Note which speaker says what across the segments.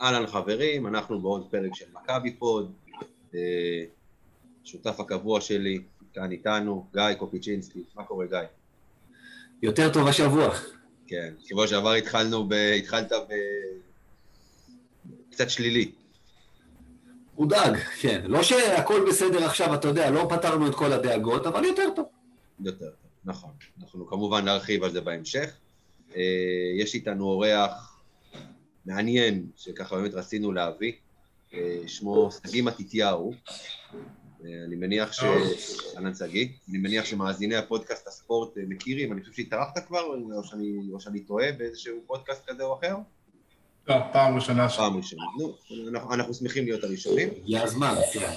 Speaker 1: אהלן חברים, אנחנו בעוד פרק של מכבי פוד. אה, שותף הקבוע שלי, כאן איתנו, גיא קופיצ'ינסקי. מה קורה, גיא?
Speaker 2: יותר טוב השבוע.
Speaker 1: כן, שבוע שעבר התחלנו ב... התחלת ב... קצת שלילי.
Speaker 2: מודאג, כן. לא שהכל בסדר עכשיו, אתה יודע, לא פתרנו את כל הדאגות, אבל יותר טוב.
Speaker 1: יותר טוב, נכון. אנחנו כמובן נרחיב על זה בהמשך. אה, יש איתנו אורח מעניין, שככה באמת רצינו להביא, אה, שמו שגיא מתתיהו. אה, אני מניח ש... אהלן שגיא. אני מניח שמאזיני הפודקאסט הספורט מכירים, אני חושב שהתארחת כבר, או שאני, או שאני טועה באיזשהו פודקאסט כזה או אחר?
Speaker 3: לא, פעם ראשונה
Speaker 1: ש... פעם ראשונה. נו, אנחנו, אנחנו שמחים להיות הראשונים.
Speaker 2: הגיע הזמן, כן.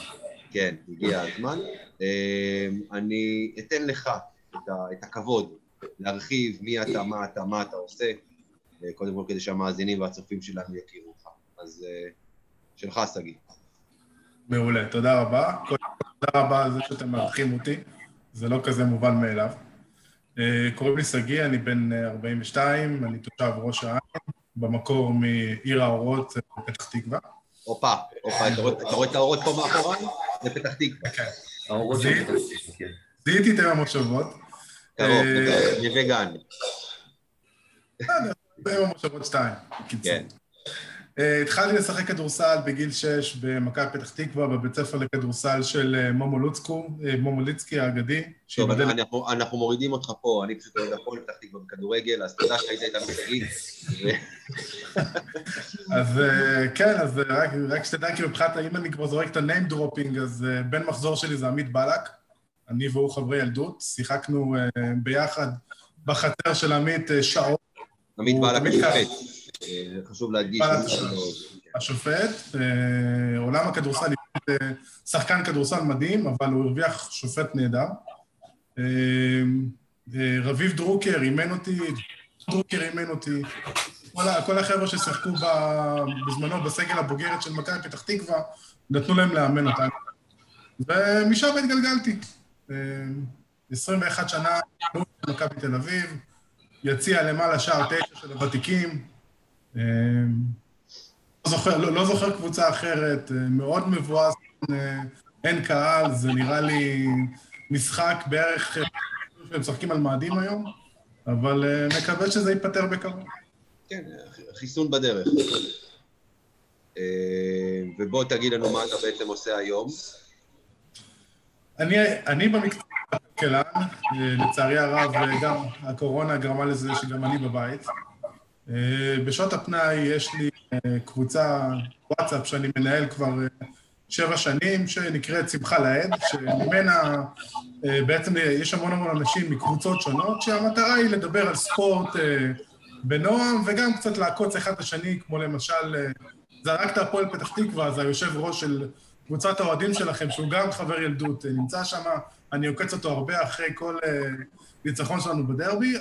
Speaker 1: כן, הגיע הזמן. אני אתן לך את, ה, את הכבוד להרחיב מי אתה, מה אתה, מה אתה עושה, אה, קודם כל כדי שהמאזינים והצופים שלנו יכירו אותך. אז אה, שלך, שגיא.
Speaker 3: מעולה, תודה רבה. תודה רבה על זה שאתם מארחים אותי, זה לא כזה מובן מאליו. אה, קוראים לי שגיא, אני בן 42, אני תושב ראש העין, במקור מעיר האורות, פתח תקווה.
Speaker 1: הופה, הופה, אתה רואה את האורות פה מאחוריי? זה פתח תקווה.
Speaker 3: כן. האורות של פתח תקווה, כן. זיהיתי את המושבות.
Speaker 1: קרוב, נווה גן.
Speaker 3: ביום המושבות שתיים, כן. Uh, התחלתי לשחק כדורסל בגיל 6 במכבי פתח תקווה, בבית ספר לכדורסל של uh, מומו לוצקו, uh, מומו ליצקי האגדי.
Speaker 1: טוב, אנחנו, אנחנו, מורידים אותך פה, אני פשוט אוהד הפועל פתח תקווה בכדורגל, אז תודה שהיית איתנו שגיא.
Speaker 3: אז כן, אז רק, רק שתדע, כאילו מבחינת, אם אני כבר זורק את ה-name dropping, אז בן מחזור שלי זה עמית בלק, אני והוא חברי ילדות, שיחקנו ביחד בחצר של עמית שעות.
Speaker 1: עמית בעל השופט, אה, חשוב להדגיש.
Speaker 3: השופט, אה, עולם הכדורסל, שחקן כדורסל מדהים, אבל הוא הרוויח שופט נהדר. אה, רביב דרוקר אימן אותי, דרוקר אימן אותי. כל החבר'ה ששיחקו בזמנו בסגל הבוגרת של מכבי פתח תקווה, נתנו להם לאמן אותנו. ומשם התגלגלתי. 21 שנה, מכבי תל אביב, יציע למעלה שער תשע של הוותיקים. אה, לא זוכר, לא, לא זוכר קבוצה אחרת, אה, מאוד מבואס, אה, אין קהל, זה נראה לי משחק בערך, הם משחקים על מאדים היום, אבל מקווה שזה ייפתר בקרוב.
Speaker 1: כן, חיסון בדרך. ובוא תגיד לנו מה אתה בעצם עושה היום.
Speaker 3: אני, אני במקצוע כלכלן, לצערי הרב, גם הקורונה גרמה לזה שגם אני בבית. בשעות הפנאי יש לי קבוצה וואטסאפ שאני מנהל כבר שבע שנים, שנקראת שמחה לאיד, שממנה בעצם יש המון המון אנשים מקבוצות שונות, שהמטרה היא לדבר על ספורט בנועם, וגם קצת לעקוץ אחד את השני, כמו למשל, זרקת הפועל פתח תקווה, אז היושב ראש של קבוצת האוהדים שלכם, שהוא גם חבר ילדות, נמצא שם, אני עוקץ אותו הרבה אחרי כל uh, ניצחון שלנו בדרבי,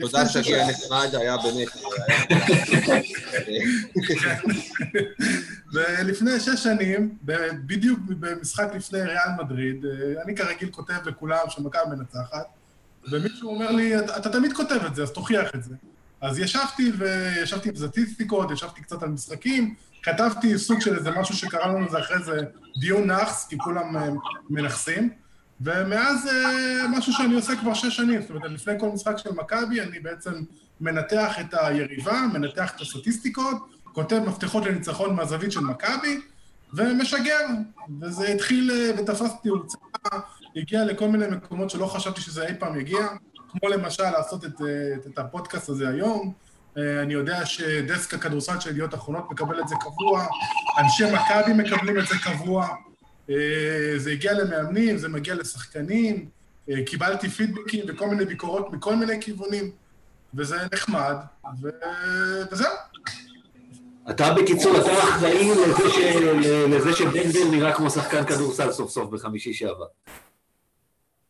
Speaker 1: תודה שגיע נחמד, היה באמת...
Speaker 3: ולפני שש שנים, בדיוק במשחק לפני ריאל מדריד, אה, אני כרגיל כותב לכולם שמכבי מנצחת, ומישהו אומר לי, אתה תמיד כותב את זה, אז תוכיח את זה. אז ישבתי וישבתי עם סטטיסטיקות, ישבתי קצת על משחקים, כתבתי סוג של איזה משהו שקרה לנו זה אחרי זה דיון נאחס, כי כולם אה, מנכסים, ומאז אה, משהו שאני עושה כבר שש שנים, זאת אומרת, לפני כל משחק של מכבי אני בעצם מנתח את היריבה, מנתח את הסטטיסטיקות, כותב מפתחות לניצחון מהזווית של מכבי, ומשגר. וזה התחיל אה, ותפס תאוצה, הגיע לכל מיני מקומות שלא חשבתי שזה אי פעם יגיע, כמו למשל לעשות את, את, את הפודקאסט הזה היום, אה, אני יודע שדסק הכדורסל של ידיעות אחרונות מקבל את זה קבוע, אנשי מכבי מקבלים את זה קבוע, אה, זה הגיע למאמנים, זה מגיע לשחקנים, אה, קיבלתי פידבקים וכל מיני ביקורות מכל מיני כיוונים, וזה נחמד, ו... וזהו.
Speaker 2: אתה בקיצור, אתה אחראי לזה שבנדל נראה כמו שחקן כדורסל סוף סוף בחמישי שעבר.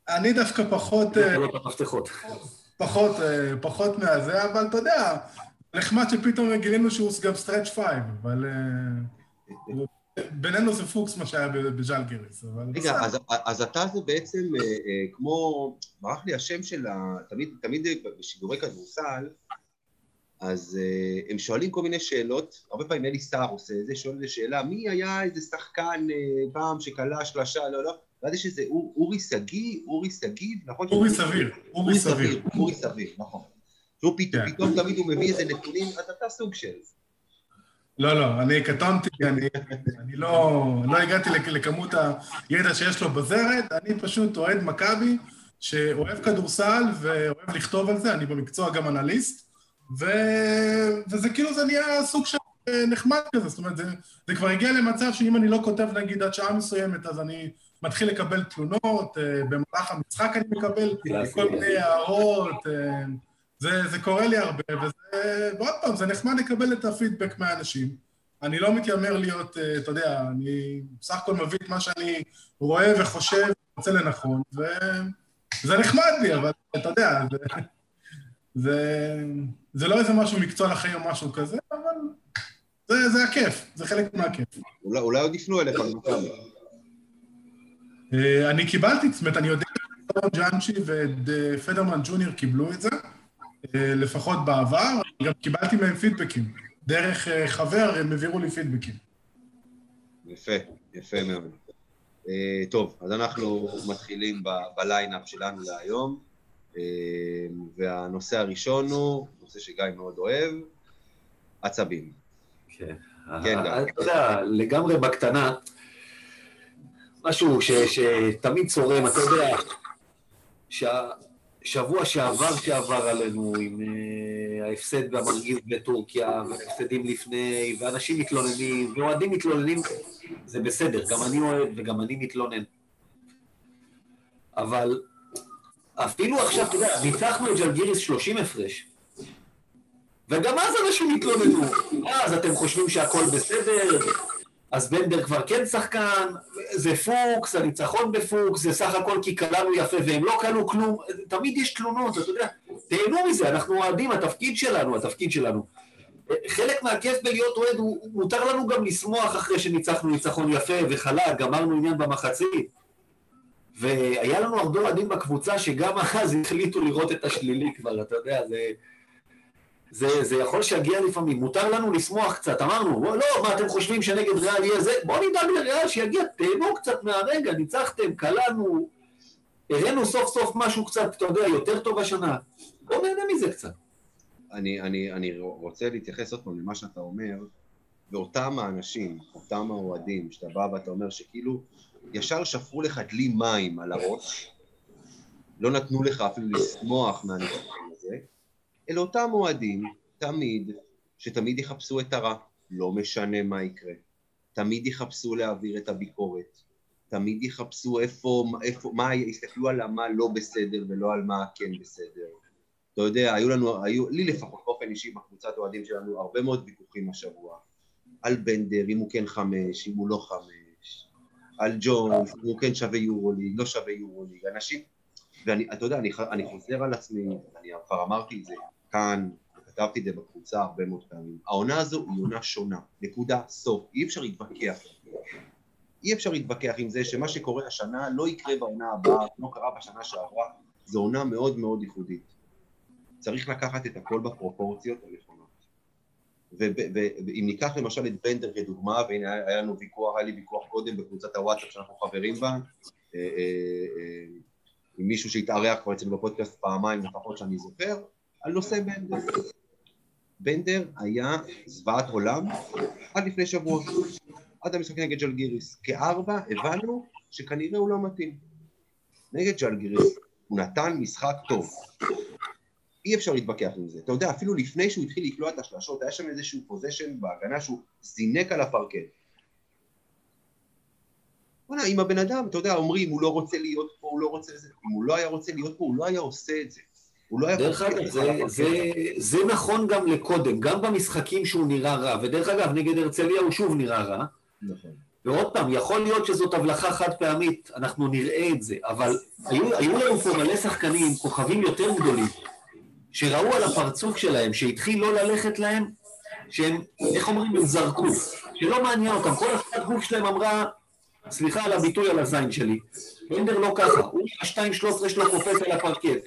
Speaker 3: אני דווקא פחות...
Speaker 2: לא את המפתחות.
Speaker 3: פחות, אה, פחות מהזה, אבל אתה יודע, נחמד שפתאום גילינו שהוא גם stretch five, אבל אה, בינינו זה פוקס מה שהיה בז'לגיריס, אבל...
Speaker 1: רגע, אז, אז אתה זה בעצם אה, כמו, ברח לי השם של ה... תמיד, בשידורי כדורסל, אז uh, הם שואלים כל מיני שאלות, הרבה פעמים אלי סער עושה את זה, שואל איזה שאלה, מי היה איזה שחקן פעם שכלה שלושה, לא, לא, ואז יש איזה אורי שגיא, אורי שגיב, נכון?
Speaker 3: אורי סביר, אורי סביר.
Speaker 1: אורי סביר, נכון. שהוא
Speaker 3: כן.
Speaker 1: פתאום תמיד הוא מביא איזה נתונים, אז אתה סוג של...
Speaker 3: לא, לא, אני קטונתי, אני, אני לא, לא הגעתי לכ- לכמות הידע שיש לו בזרת, אני פשוט אוהד מכבי שאוהב כדורסל ואוהב לכתוב על זה, אני במקצוע גם אנליסט, ו... וזה כאילו, זה נהיה סוג של אה, נחמד כזה, זאת אומרת, זה, זה כבר הגיע למצב שאם אני לא כותב נגיד עד שעה מסוימת, אז אני מתחיל לקבל תלונות, אה, במהלך המשחק אני מקבל כל מיני הערות, אה, זה, זה קורה לי הרבה, וזה, ועוד פעם, זה נחמד לקבל את הפידבק מהאנשים. אני לא מתיימר להיות, אה, אתה יודע, אני בסך הכל מביא את מה שאני רואה וחושב, רוצה לנכון, וזה נחמד לי, אבל אתה יודע, זה, זה, זה לא איזה משהו מקצוע לחיים או משהו כזה, אבל זה, זה הכיף, זה חלק מהכיף.
Speaker 1: אולי, אולי עוד יפנו אליך במכבי.
Speaker 3: אה, אני קיבלתי, זאת אומרת, אני יודע שדורון ג'אנצ'י ופדרמן ג'וניור קיבלו את זה, אה, לפחות בעבר, גם קיבלתי מהם פידבקים. דרך אה, חבר הם העבירו לי פידבקים.
Speaker 1: יפה, יפה מאוד. אה, טוב, אז אנחנו מתחילים ב- בליינאפ שלנו להיום, אה, והנושא הראשון הוא, נושא שגיא מאוד אוהב, עצבים.
Speaker 2: כן.
Speaker 1: כן,
Speaker 2: אה. אתה יודע, לגמרי בקטנה, משהו שתמיד צורם, אתה יודע, שהשבוע שעבר שעבר עלינו עם אה, ההפסד המרגיז בטורקיה, וההפסדים לפני, ואנשים מתלוננים, ואוהדים מתלוננים, זה בסדר, גם אני אוהד וגם אני מתלונן. אבל אפילו עכשיו, אתה יודע, ניצחנו את ג'לגיריס 30 הפרש, וגם אז אנשים התלוננו. אז אתם חושבים שהכל בסדר, אז בנדר כבר כן שחקן, זה פוקס, הניצחון בפוקס, זה סך הכל כי קלענו יפה והם לא קלעו כלום, תמיד יש תלונות, אתה יודע, תהנו מזה, אנחנו אוהדים, התפקיד שלנו, התפקיד שלנו. חלק מהכיף בלהיות אוהד, מותר לנו גם לשמוח אחרי שניצחנו ניצחון יפה וחלק, גמרנו עניין במחצית. והיה לנו הרבה אוהדים בקבוצה שגם אז החליטו לראות את השלילי כבר, אתה יודע, זה... זה, זה יכול שיגיע לפעמים, מותר לנו לשמוח קצת, אמרנו, "בוא, לא, מה אתם חושבים שנגד ריאל יהיה זה? בואו נדאג לריאל שיגיע, תהנו קצת מהרגע, ניצחתם, קלענו, הראינו סוף סוף משהו קצת, אתה יודע, יותר טוב השנה. בואו נהנה מזה קצת.
Speaker 1: אני, אני, אני רוצה להתייחס עוד פעם למה שאתה אומר, ואותם האנשים, אותם האוהדים, שאתה בא ואתה אומר שכאילו, ישר שפכו לך דלי מים על הראש, לא נתנו לך אפילו לשמוח מהניצחון אלה אותם אוהדים, תמיד, שתמיד יחפשו את הרע, לא משנה מה יקרה. תמיד יחפשו להעביר את הביקורת, תמיד יחפשו איפה, איפה, מה, יסתכלו על מה לא בסדר ולא על מה כן בסדר. אתה יודע, היו לנו, היו, לי לפחות באופן אישי בקבוצת אוהדים שלנו, הרבה מאוד ויכוחים השבוע. על בנדר, אם הוא כן חמש, אם הוא לא חמש. על ג'ונס, אם הוא כן שווה יורוליג, לא שווה יורוליג. אנשים, ואני, אתה יודע, אני, אני חוזר על עצמי, אני כבר אמרתי את זה כאן, כתבתי את זה בקבוצה הרבה מאוד פעמים. העונה הזו היא עונה שונה, נקודה, סוף. אי אפשר להתווכח. אי אפשר להתווכח עם זה שמה שקורה השנה לא יקרה בעונה הבאה, לא קרה בשנה שעברה. זו עונה מאוד מאוד ייחודית. צריך לקחת את הכל בפרופורציות הנכונות. ואם ניקח למשל את בנדר כדוגמה, והנה היה לנו ויכוח, היה לי ויכוח קודם בקבוצת הוואטסאפ שאנחנו חברים בה, אה, אה, אה, עם מישהו שהתארח כבר אצלנו בפודקאסט פעמיים לפחות שאני זוכר, על נושא בנדר. בנדר היה זוועת עולם עד לפני שבוע, עד המשחק נגד ג'לגיריס. כארבע הבנו שכנראה הוא לא מתאים. נגד ג'לגיריס הוא נתן משחק טוב. אי אפשר להתווכח עם זה. אתה יודע, אפילו לפני שהוא התחיל לקלוע את השלשות, היה שם איזשהו פוזיישן בהגנה שהוא זינק על הפרקט. וואלה, אם הבן אדם, אתה יודע, אומרים, הוא לא רוצה להיות פה, הוא לא רוצה זה, אם הוא לא היה רוצה להיות פה, הוא לא היה עושה את זה. הוא לא היה...
Speaker 2: דרך אגב, זה. זה, זה נכון גם לקודם, גם במשחקים שהוא נראה רע, ודרך אגב, נגד הרצליה הוא שוב נראה רע,
Speaker 1: נכון.
Speaker 2: ועוד פעם, יכול להיות שזאת הבלחה חד פעמית, אנחנו נראה את זה, אבל היו, היו לנו פה מלא שחקנים, כוכבים יותר גדולים, שראו על הפרצוף שלהם, שהתחיל לא ללכת להם, שהם, איך אומרים, הם זרקו, שלא מעניין אותם, כל השחקת גוף שלהם אמרה, סליחה על הביטוי על הזין שלי, בנדר לא ככה, הוא השתיים שלוש עשרה שלו קופץ על הפרקט,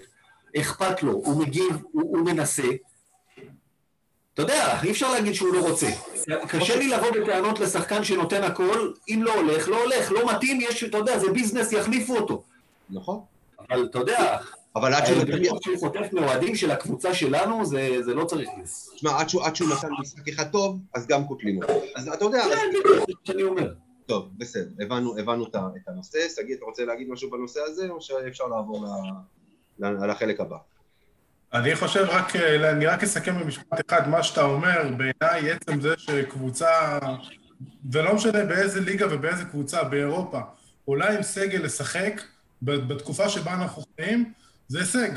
Speaker 2: אכפת לו, הוא מגיב, הוא, הוא מנסה, אתה יודע, אי אפשר להגיד שהוא לא רוצה. קשה לי לבוא בטענות לשחקן שנותן הכל, אם לא הולך, לא הולך, לא מתאים, יש, אתה יודע, זה ביזנס, יחליפו אותו.
Speaker 1: נכון.
Speaker 2: אבל אתה יודע,
Speaker 1: אבל עד שהוא...
Speaker 2: שהוא חוטף מאוהדים של הקבוצה שלנו, זה זה לא צריך...
Speaker 1: תשמע, עד שהוא נתן משחק אחד טוב, אז גם קוטלים אותו. אז אתה יודע...
Speaker 2: כן, בדיוק, זה מה שאני אומר.
Speaker 1: טוב, בסדר, הבנו, הבנו את הנושא. שגיא, אתה רוצה להגיד משהו בנושא הזה, או שאפשר לעבור לחלק הבא?
Speaker 3: אני חושב רק, אה, אני רק אסכם במשפט אחד, מה שאתה אומר, בעיניי עצם זה שקבוצה, ולא משנה באיזה ליגה ובאיזה קבוצה באירופה, עולה עם סגל לשחק בתקופה שבה אנחנו חיים, זה הישג.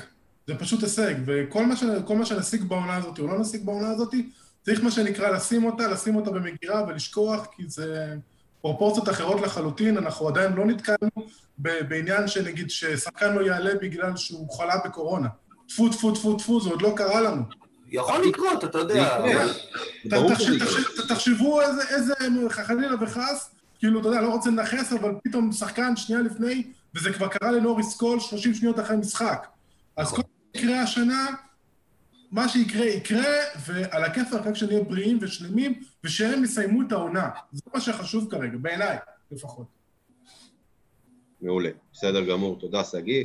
Speaker 3: זה פשוט הישג. וכל מה, ש... מה שנשיג בעונה הזאת, או לא נשיג בעונה הזאת, צריך מה שנקרא לשים אותה, לשים אותה במגירה ולשכוח, כי זה פרופורציות אחרות לחלוטין. אנחנו עדיין לא נתקלנו ב- בעניין שנגיד ששחקן לא יעלה בגלל שהוא חלה בקורונה. טפו, טפו, טפו, טפו, זה עוד לא קרה לנו.
Speaker 2: יכול לקרות, אתה יודע.
Speaker 3: תחשבו איזה, איזה חלילה וחס, כאילו, אתה יודע, לא רוצה לנכס, אבל פתאום שחקן שנייה לפני, וזה כבר קרה לנוריס קול 30 שניות אחרי משחק. אז כל
Speaker 2: נכון.
Speaker 3: מה שיקרה השנה, מה שיקרה יקרה, ועל הכיפאק רק שנהיה בריאים ושלמים, ושהם יסיימו את העונה. זה מה שחשוב כרגע, בעיניי, לפחות.
Speaker 1: מעולה, בסדר גמור, תודה שגיא.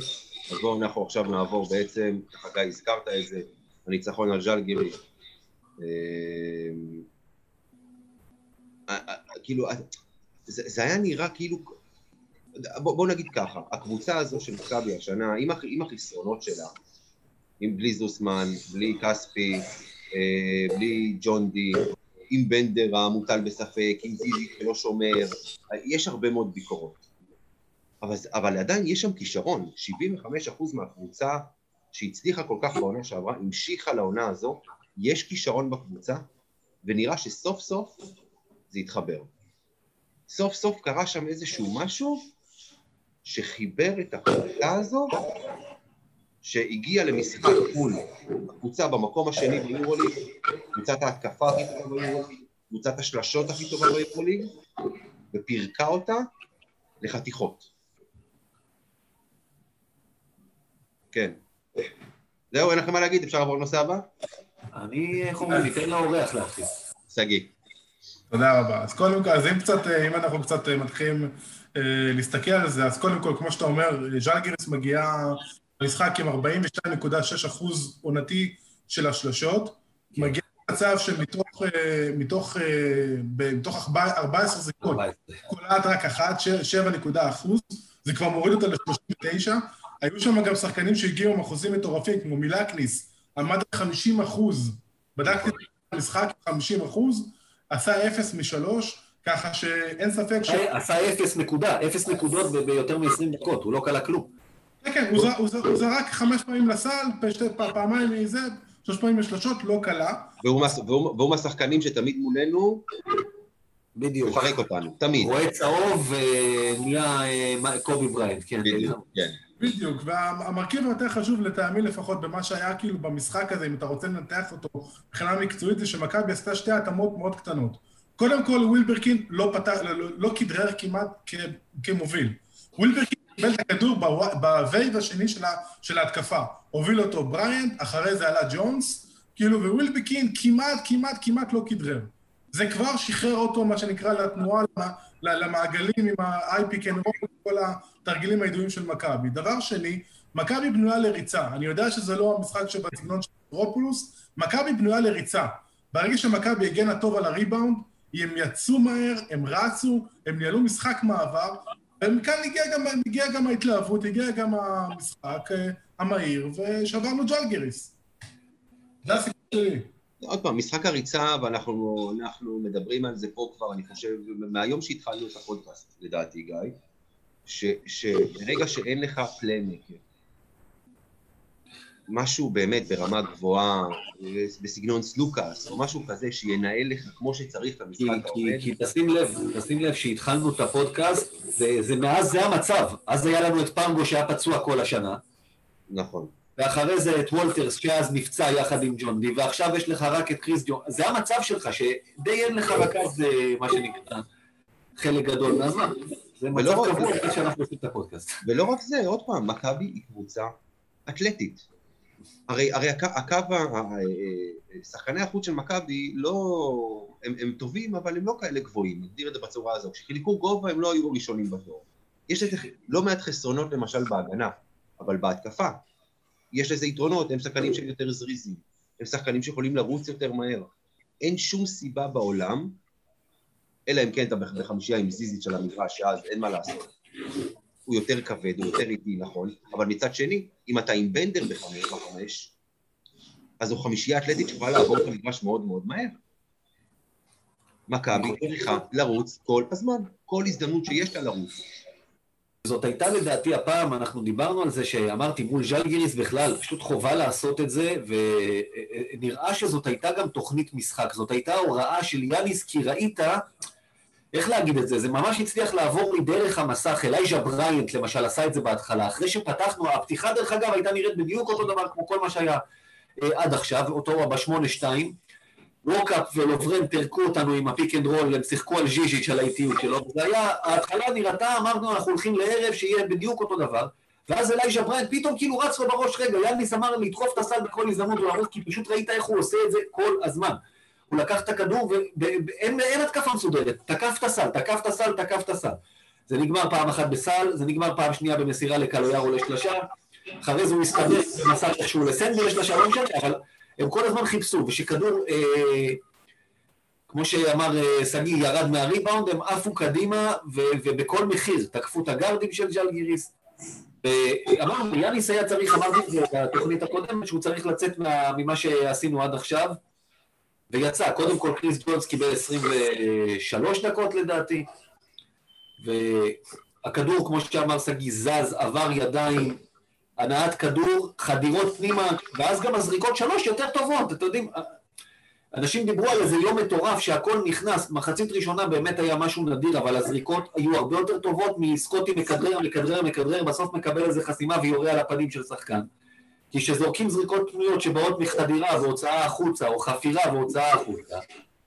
Speaker 1: אז בואו אנחנו עכשיו נעבור בעצם, ככה גיא הזכרת את זה, הניצחון על ז'לגירי. אה, אה, אה, כאילו, זה היה נראה כאילו, בואו בוא נגיד ככה, הקבוצה הזו של מכבי השנה, עם החסרונות שלה, עם בלי זוסמן, בלי כספי, אה, בלי ג'ון די, עם בנדר המוטל בספק, עם זיזי שלא שומר, יש הרבה מאוד ביקורות. אבל, אבל עדיין יש שם כישרון, 75% מהקבוצה שהצליחה כל כך בעונה שעברה, המשיכה לעונה הזו, יש כישרון בקבוצה, ונראה שסוף סוף זה התחבר. סוף סוף קרה שם איזשהו משהו שחיבר את הקבוצה הזו, שהגיעה למשחק מול הקבוצה במקום השני ביורוליג, קבוצת ההתקפה הכי טובה ביורוליג, קבוצת השלשות הכי טובה ביורוליג, ופירקה אותה לחתיכות. כן. זהו, אין לכם מה להגיד, אפשר לעבור לנושא הבא?
Speaker 2: אני, איך אומרים, ניתן לאורח להתחיל.
Speaker 1: שגיא.
Speaker 3: תודה רבה. אז קודם כל, אז אם קצת, אה, אם אנחנו קצת אה, מתחילים אה, להסתכל על זה, אז קודם כל, כמו שאתה אומר, ז'לגיריס מגיעה למשחק עם 42.6 אחוז עונתי של השלשות, מגיע למצב שמתוך אה, מתוך, אה, מתוך ארבע- 14 זריקות, קולעת רק אחת, ש- 7 נקודה אחוז, זה כבר מוריד אותה ל-39. היו שם גם שחקנים שהגיעו עם אחוזים מטורפים, כמו מילקניס, עמד על 50 אחוז. בדקתי את המשחק, 50 אחוז, עשה 0 מ-3, ככה שאין ספק ש...
Speaker 2: עשה אפס נקודה, אפס נקודות ב- ביותר מ-20 דקות, הוא לא קלע כלום.
Speaker 3: כן, כן, הוא ז- הוא ז- הוא זרק חמש פעמים לסל, פעמיים מזה, שלוש פעמים לשלושות, לא קלה.
Speaker 1: והוא מה- והוא והוא מהשחקנים שתמיד מולנו, הוא
Speaker 2: בדיוק.
Speaker 1: מפרק אותנו, תמיד.
Speaker 2: רואה צהוב ונהיה אה, מה- קובי בריינט, כן.
Speaker 1: בדיוק, כן.
Speaker 3: בדיוק, והמרכיב היותר חשוב לטעמי לפחות במה שהיה כאילו במשחק הזה, אם אתה רוצה לנתח אותו מבחינה מקצועית, זה שמכבי עשתה שתי התאמות מאוד קטנות. קודם כל, ווילבקין לא פתח, לא, לא כדרר כמעט כ, כמוביל. ווילבקין קיבל את הכדור בוו- ב-wave השני של, ההתקפה. הוביל אותו בריאנט, אחרי זה עלה ג'ונס, כאילו, ווילברקין כמעט, כמעט, כמעט לא כדרר. זה כבר שחרר אותו, מה שנקרא, לתנועה, למעגלים עם ה-IP רול, כל התרגילים הידועים של מכבי. דבר שני, מכבי בנויה לריצה. אני יודע שזה לא המשחק שבסגנון של טרופולוס, מכבי בנויה לריצה. ברגע שמכבי הגנה טוב על הריבאונד, הם יצאו מהר, הם רצו, הם ניהלו משחק מעבר, ומכאן הגיעה גם, הגיע גם ההתלהבות, הגיע גם המשחק אה, המהיר, ושברנו ג'לגיריס. זה הסיפור שלי.
Speaker 1: עוד פעם, משחק הריצה, ואנחנו אנחנו מדברים על זה פה כבר, אני חושב, מהיום שהתחלנו את הפודקאסט, לדעתי, גיא, שברגע שאין לך playmaker, משהו באמת ברמה גבוהה, בסגנון סלוקאס, או משהו כזה שינהל לך כמו שצריך את
Speaker 2: כי,
Speaker 1: המשחק
Speaker 2: כי,
Speaker 1: העובד,
Speaker 2: כי תשים לב, תשים לב שהתחלנו את הפודקאסט, זה, זה מאז זה המצב. אז היה לנו את פנגו שהיה פצוע כל השנה,
Speaker 1: נכון.
Speaker 2: ואחרי זה את וולטרס שאז נפצע יחד עם ג'ון די, ועכשיו יש לך רק את קריס ג'ון. זה המצב שלך, שדי אין לך רכז, אה, מה שנקרא, חלק גדול מהזמן. זה מצב קבוע שאנחנו עושים את הפודקאסט.
Speaker 1: ולא רק זה, עוד פעם, מכבי היא קבוצה אתלטית. הרי, הרי הקו, הקו, ה- ה- ה- שחקני החוץ של מכבי לא... הם, הם טובים, אבל הם לא כאלה גבוהים, נגדיר את זה בצורה הזו. כשחילקו גובה הם לא היו ראשונים בתור. יש לזה לא מעט חסרונות למשל בהגנה, אבל בהתקפה. יש לזה יתרונות, הם שחקנים שהם יותר זריזים, הם שחקנים שיכולים לרוץ יותר מהר. אין שום סיבה בעולם, אלא אם כן אתה בחמישייה עם זיזית של המגרש, שאז אין מה לעשות. הוא יותר כבד, הוא יותר איטי, נכון, אבל מצד שני, אם אתה עם בנדר בחמש בחמש, אז זו חמישייה אתלטית שיכולה לעבור את המגרש מאוד מאוד מהר. מכבי צריכה לרוץ כל הזמן, כל הזדמנות שיש לה לרוץ.
Speaker 2: זאת הייתה לדעתי הפעם, אנחנו דיברנו על זה שאמרתי מול ז'לגיריס בכלל, פשוט חובה לעשות את זה, ונראה שזאת הייתה גם תוכנית משחק, זאת הייתה הוראה של יאניס, כי ראית, איך להגיד את זה, זה ממש הצליח לעבור לי דרך המסך, אלייז'ה בריינט למשל עשה את זה בהתחלה, אחרי שפתחנו, הפתיחה דרך אגב הייתה נראית בדיוק אותו דבר כמו כל מה שהיה אה, עד עכשיו, אותו בשמונה שתיים, ווקאפ ולוברן פירקו אותנו עם ה-pick and roll, הם שיחקו על ז'יז'יץ' על האיטיות שלו, וזה היה, ההתחלה נראתה, אמרנו, אנחנו הולכים לערב שיהיה בדיוק אותו דבר, ואז אלייז'ה בריינט פתאום כאילו רץ לו בראש, רגע, יאניס אמר לדחוף את הסל בכל הזדמנות ולרוץ, כי פשוט ראית איך הוא עושה את זה כל הזמן. הוא לקח את הכדור ואין אין התקפה מסודרת, תקף את הסל, תקף את הסל, תקף את הסל. זה נגמר פעם אחת בסל, זה נגמר פעם שנייה במסירה לקלויארו או לשלושה, אחרי זה הוא הסתדר, מסר איכשהו לסנדר לשלושה, לא משנה, אבל הם כל הזמן חיפשו, וכשכדור, אה, כמו שאמר אה, שגיא, ירד מהריבאונד, הם עפו קדימה, ו, ובכל מחיר תקפו את הגארדים של ג'לגיריס. ואמרנו, יאניס היה צריך, אמרתי את זה בתוכנית הקודמת, שהוא צריך לצאת מה, ממה שעשינו עד עכשיו, ויצא. קודם כל, קריס ג'ונס קיבל 23 דקות לדעתי, והכדור, כמו שאמר שגיא, זז, עבר ידיים, הנעת כדור, חדירות פנימה, ואז גם הזריקות שלוש יותר טובות, אתם יודעים, אנשים דיברו על איזה יום מטורף שהכל נכנס, מחצית ראשונה באמת היה משהו נדיר, אבל הזריקות היו הרבה יותר טובות מסקוטי מכדרר, מכדרר, מכדרר, בסוף מקבל איזה חסימה ויורה על הפנים של שחקן. כי כשזורקים זריקות פנויות שבאות מחדירה והוצאה החוצה, או חפירה והוצאה החוצה,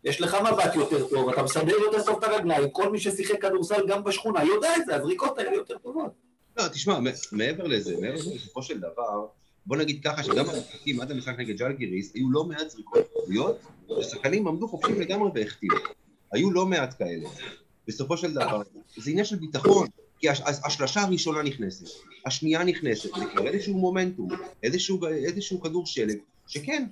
Speaker 2: יש לך מבט יותר טוב, אתה מסדר יותר טוב את הרגליים, כל מי ששיחק כדורסל גם בשכונה יודע את זה, הזריקות האלה יותר טובות.
Speaker 1: לא, תשמע, מעבר לזה, מעבר לזה, בסופו של דבר, בוא נגיד ככה, שגם המשחקים עד המשחק נגד ג'לגיריס, היו לא מעט זריקות פנויות, ושחקנים עמדו חופשיים לגמרי והחטיאו. היו לא מעט כאלה. בסופו של דבר, זה עניין של ביטחון, כי השלשה הראשונה נכנסת, השנייה נכנסת, זה כבר איזשהו מומנטום, איזשהו, איזשהו כדור שלג, שכן.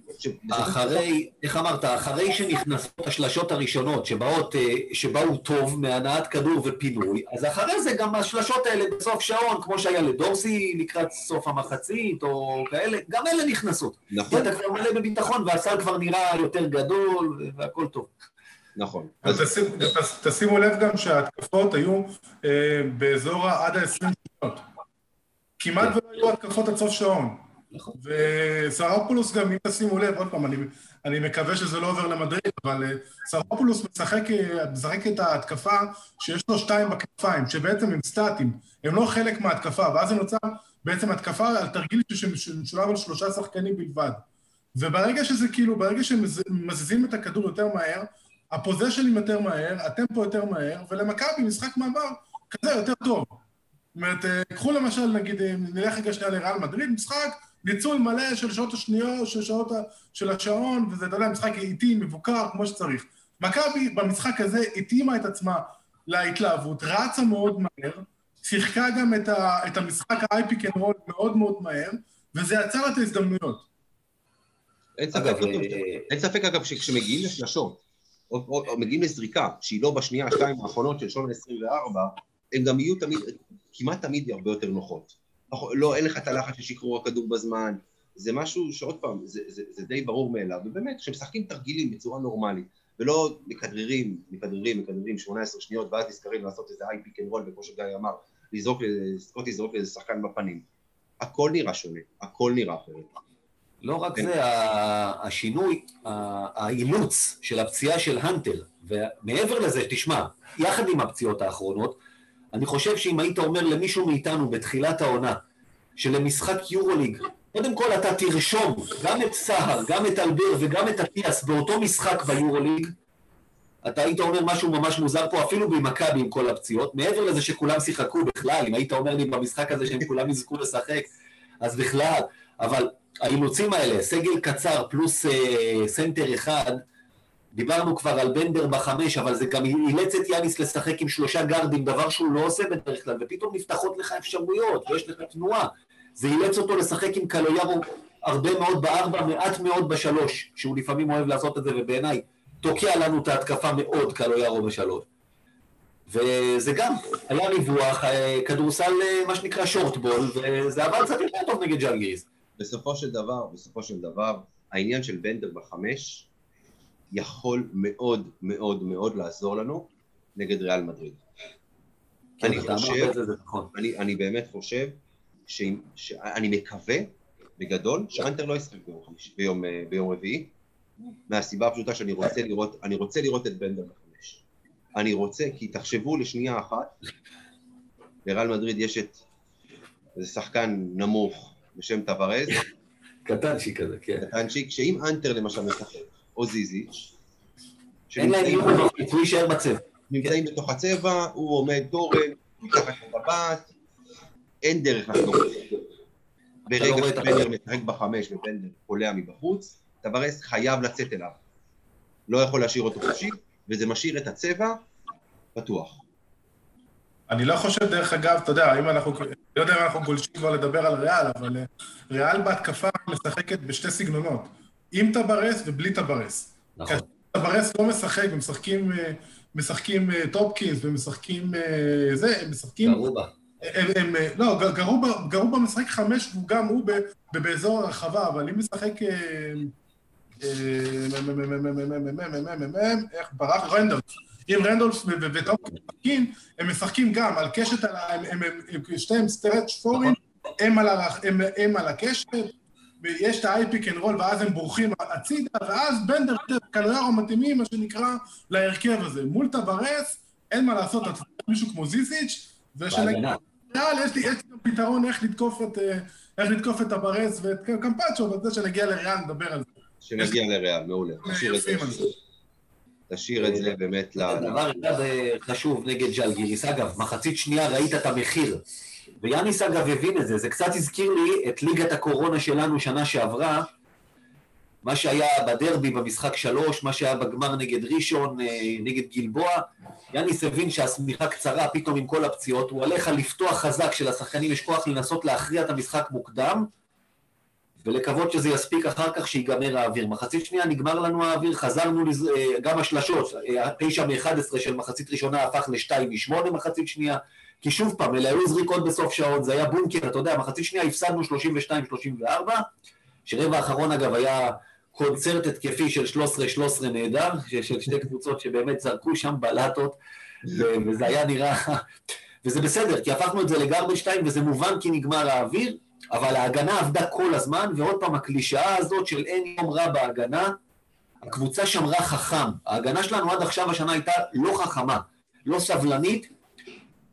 Speaker 2: אחרי, איך אמרת, אחרי שנכנסות השלשות הראשונות שבאות, שבאו טוב מהנעת כדור ופינוי, אז אחרי זה גם השלשות האלה בסוף שעון, כמו שהיה לדורסי לקראת סוף המחצית, או כאלה, גם אלה נכנסות.
Speaker 1: נכון.
Speaker 2: אתה כבר מלא בביטחון והסל כבר נראה יותר גדול והכל טוב.
Speaker 1: נכון.
Speaker 3: אז תשימו לב גם שההתקפות היו אה, באזור עד ה-20 שניות. כמעט ולא היו התקפות עד סוף שעון.
Speaker 2: נכון.
Speaker 3: וסרפולוס גם, אם תשימו לב, עוד פעם, אני, אני מקווה שזה לא עובר למדריד, אבל uh, סרפולוס משחק, משחק את ההתקפה שיש לו שתיים בכנפיים, שבעצם הם סטטיים, הם לא חלק מההתקפה, ואז זה נוצר בעצם התקפה על תרגיל שמשולב על שלושה שחקנים בלבד. וברגע שזה כאילו, ברגע שמזיזים את הכדור יותר מהר, הפוזיישנים יותר מהר, הטמפו יותר מהר, ולמכבי משחק מעבר כזה יותר טוב. זאת אומרת, קחו למשל, נגיד, נלך רגע שנייה לריאל מדריד, משחק, ניצול מלא של שעות השניות, של שעות של השעון, וזה, אתה יודע, משחק איטי, מבוקר, כמו שצריך. מכבי במשחק הזה התאימה את עצמה להתלהבות, רצה מאוד מהר, שיחקה גם את, ה, את המשחק ה-high pick and roll מאוד מאוד מהר, וזה יצר את ההזדמנויות.
Speaker 1: אין ספק, אגב, אין ספק אגב שכשמגיעים לשלשות, או, או, או מגיעים לזריקה, שהיא לא בשנייה, שתיים האחרונות של שעון 24, הן גם יהיו תמיד, כמעט תמיד הרבה יותר נוחות. לא, אין לך את הלחץ של שחרור הכדור בזמן, זה משהו שעוד פעם, זה, זה, זה די ברור מאליו, ובאמת, כשמשחקים תרגילים בצורה נורמלית, ולא מכדררים, מכדררים, מכדררים 18 שניות, ואז נזכרים לעשות איזה high pick and roll, וכמו שגיא אמר, לזרוק, סקוטי יזרוק לאיזה שחקן בפנים. הכל נראה שונה, הכל נראה אחרת.
Speaker 2: לא רק זה, השינוי, האילוץ של הפציעה של הנטר, ומעבר לזה, תשמע, יחד עם הפציעות האחרונות, אני חושב שאם היית אומר למישהו מאיתנו בתחילת העונה, שלמשחק יורוליג, קודם כל אתה תרשום גם את סהר, גם את אלבר וגם את אטיאס באותו משחק ביורוליג, אתה היית אומר משהו ממש מוזר פה, אפילו במכבי עם כל הפציעות, מעבר לזה שכולם שיחקו בכלל, אם היית אומר לי במשחק הזה שהם כולם יזכו לשחק, אז בכלל, אבל האילוצים האלה, סגל קצר פלוס אה, סנטר אחד, דיברנו כבר על בנדר בחמש, אבל זה גם אילץ את יאניס לשחק עם שלושה גארדים, דבר שהוא לא עושה בדרך כלל, ופתאום נפתחות לך אפשרויות, ויש לך תנועה. זה אילץ אותו לשחק עם קלויארו הרבה מאוד בארבע, מעט מאוד בשלוש, שהוא לפעמים אוהב לעשות את זה, ובעיניי תוקע לנו את ההתקפה מאוד קלויארו בשלוש. וזה גם, היה ריווח, אה, כדורסל אה, מה שנקרא שורטבול, וזה עבר קצת יותר טוב נגד ג'אנגיריס.
Speaker 1: בסופו של דבר, בסופו של דבר, העניין של בנדר בחמש יכול מאוד מאוד מאוד לעזור לנו נגד ריאל מדריד.
Speaker 2: כן,
Speaker 1: אני חושב,
Speaker 2: זה, זה נכון.
Speaker 1: אני, אני באמת חושב, שאם, שאני מקווה, בגדול, שאנטר לא ישחק ביום, ביום, אה, ביום רביעי, מהסיבה הפשוטה שאני רוצה לראות, אני רוצה לראות את בנדר בחמש. אני רוצה, כי תחשבו לשנייה אחת, לריאל מדריד יש את איזה שחקן נמוך בשם טוורז,
Speaker 2: קטנצ'י כזה, כן.
Speaker 1: קטנצ'יק, שאם אנטר למשל משחק, או זיזיץ',
Speaker 2: אין להם איום בחוץ, הוא יישאר בצבע.
Speaker 1: נמצאים בתוך הצבע, הוא עומד תורן, מתחת לבט, אין דרך לחזור.
Speaker 2: לא
Speaker 1: ברגע שבנדר משחק בחמש ובנדר קולע מבחוץ, טוורס חייב לצאת אליו. לא יכול להשאיר אותו חופשי, וזה משאיר את הצבע פתוח.
Speaker 3: אני לא חושב, דרך אגב, אתה יודע, אם אנחנו, לא יודע אם אנחנו גולשים כבר לדבר על ריאל, אבל ריאל בהתקפה משחקת בשתי סגנונות, עם טוורס ובלי טוורס.
Speaker 2: נכון.
Speaker 3: טוורס לא משחק, הם משחקים, משחקים טופקינס ומשחקים זה, הם משחקים...
Speaker 2: גרובה.
Speaker 3: הם, הם, לא, גרובה, גרובה משחק חמש, והוא גם הוא באזור הרחבה, אבל אם משחק... איך ברח רנדלס. אם רנדולף ו- ו- וטופקינס משחקים, הם משחקים גם על קשת, הם- הם- הם- הם שתיהם stretch four ים, הם על הקשת, ויש את ה-high pick and roll, ואז הם בורחים הצידה, ואז בנדר קלויארו מתאימים, מה שנקרא, להרכב הזה. מול טוורס, אין מה לעשות, אתה צריך מישהו כמו זיזיץ', ושנגיד, יש לי, גם פתרון איך לתקוף את, אה, איך לתקוף את טברס ואת קמפצ'ו, וזה שנגיע לריאל נדבר על זה.
Speaker 1: שנגיע לריאל, מעולה. זה.
Speaker 3: יפים על זה.
Speaker 1: תשאיר את זה באמת ל...
Speaker 2: דבר אחד חשוב נגד ג'לגיריס, אגב, מחצית שנייה ראית את המחיר. ויאניס אגב הבין את זה, זה קצת הזכיר לי את ליגת הקורונה שלנו שנה שעברה, מה שהיה בדרבי במשחק שלוש, מה שהיה בגמר נגד ראשון, אה, נגד גלבוע. יאניס הבין שהשמיכה קצרה פתאום עם כל הפציעות, הוא עליך לפתוח חזק שלשחקנים יש כוח לנסות להכריע את המשחק מוקדם, ולקוות שזה יספיק אחר כך שיגמר האוויר. מחצית שנייה נגמר לנו האוויר, חזרנו, לז... אה, גם השלשות, אה, תשע מ-11 של מחצית ראשונה הפך לשתיים משמונה מחצית שנייה, כי שוב פעם, אלה היו זריקות בסוף שעות, זה היה בונקר, אתה יודע, מחצית שנייה הפסדנו 32-34, שרבע האחרון אגב היה קונצרט התקפי של 13-13 נהדר, של שתי קבוצות שבאמת זרקו שם בלטות, וזה היה נראה... וזה בסדר, כי הפכנו את זה ל garbage time וזה מובן כי נגמר האוויר, אבל ההגנה עבדה כל הזמן, ועוד פעם הקלישאה הזאת של אין יום רע בהגנה, הקבוצה שמרה חכם. ההגנה שלנו עד עכשיו השנה הייתה לא חכמה, לא סבלנית,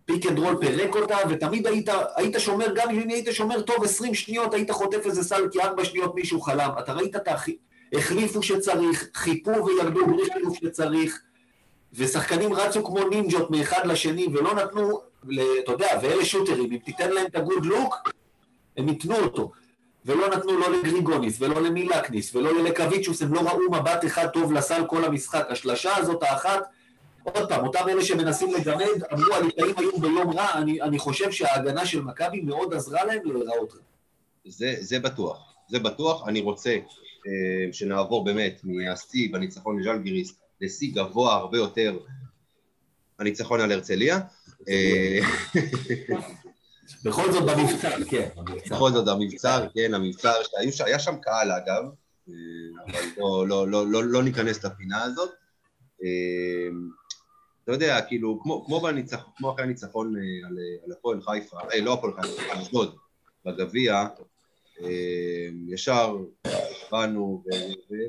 Speaker 2: pick and roll פירק אותה, ותמיד היית, היית שומר, גם אם היית שומר טוב 20 שניות, היית חוטף איזה סל, כי 4 שניות מישהו חלם. אתה ראית את החי... החליפו שצריך, חיפו וירדו בלי חילוף שצריך, ושחקנים רצו כמו נינג'ות מאחד לשני, ולא נתנו, אתה יודע, ואלה שוטרים, אם תיתן להם את הגוד לוק, הם ייתנו אותו. ולא נתנו לא לגריגוניס, ולא למילקניס, ולא ללקוויצ'וס, הם לא ראו מבט אחד טוב לסל כל המשחק. השלשה הזאת האחת, עוד פעם, אותם אלה שמנסים לגמד, אמרו הליטאים היו ביום רע, אני, אני חושב שההגנה של מכבי מאוד עזרה להם להיראות רע.
Speaker 1: זה, זה בטוח, זה בטוח. אני רוצה אה, שנעבור באמת מהשיא בניצחון לז'לגיריס לשיא גבוה הרבה יותר, הניצחון על הרצליה.
Speaker 2: בכל זאת במבצע, כן.
Speaker 1: בכל זאת המבצר, כן, המבצר, היה שם קהל אגב, אה, אבל לא, לא, לא, לא, ניכנס לפינה הזאת. אה, אתה יודע, כאילו, כמו, אחרי הניצחון אה, על, על הפועל חיפה, לא הפועל חיפה, על אשדוד, בגביע, ישר באנו,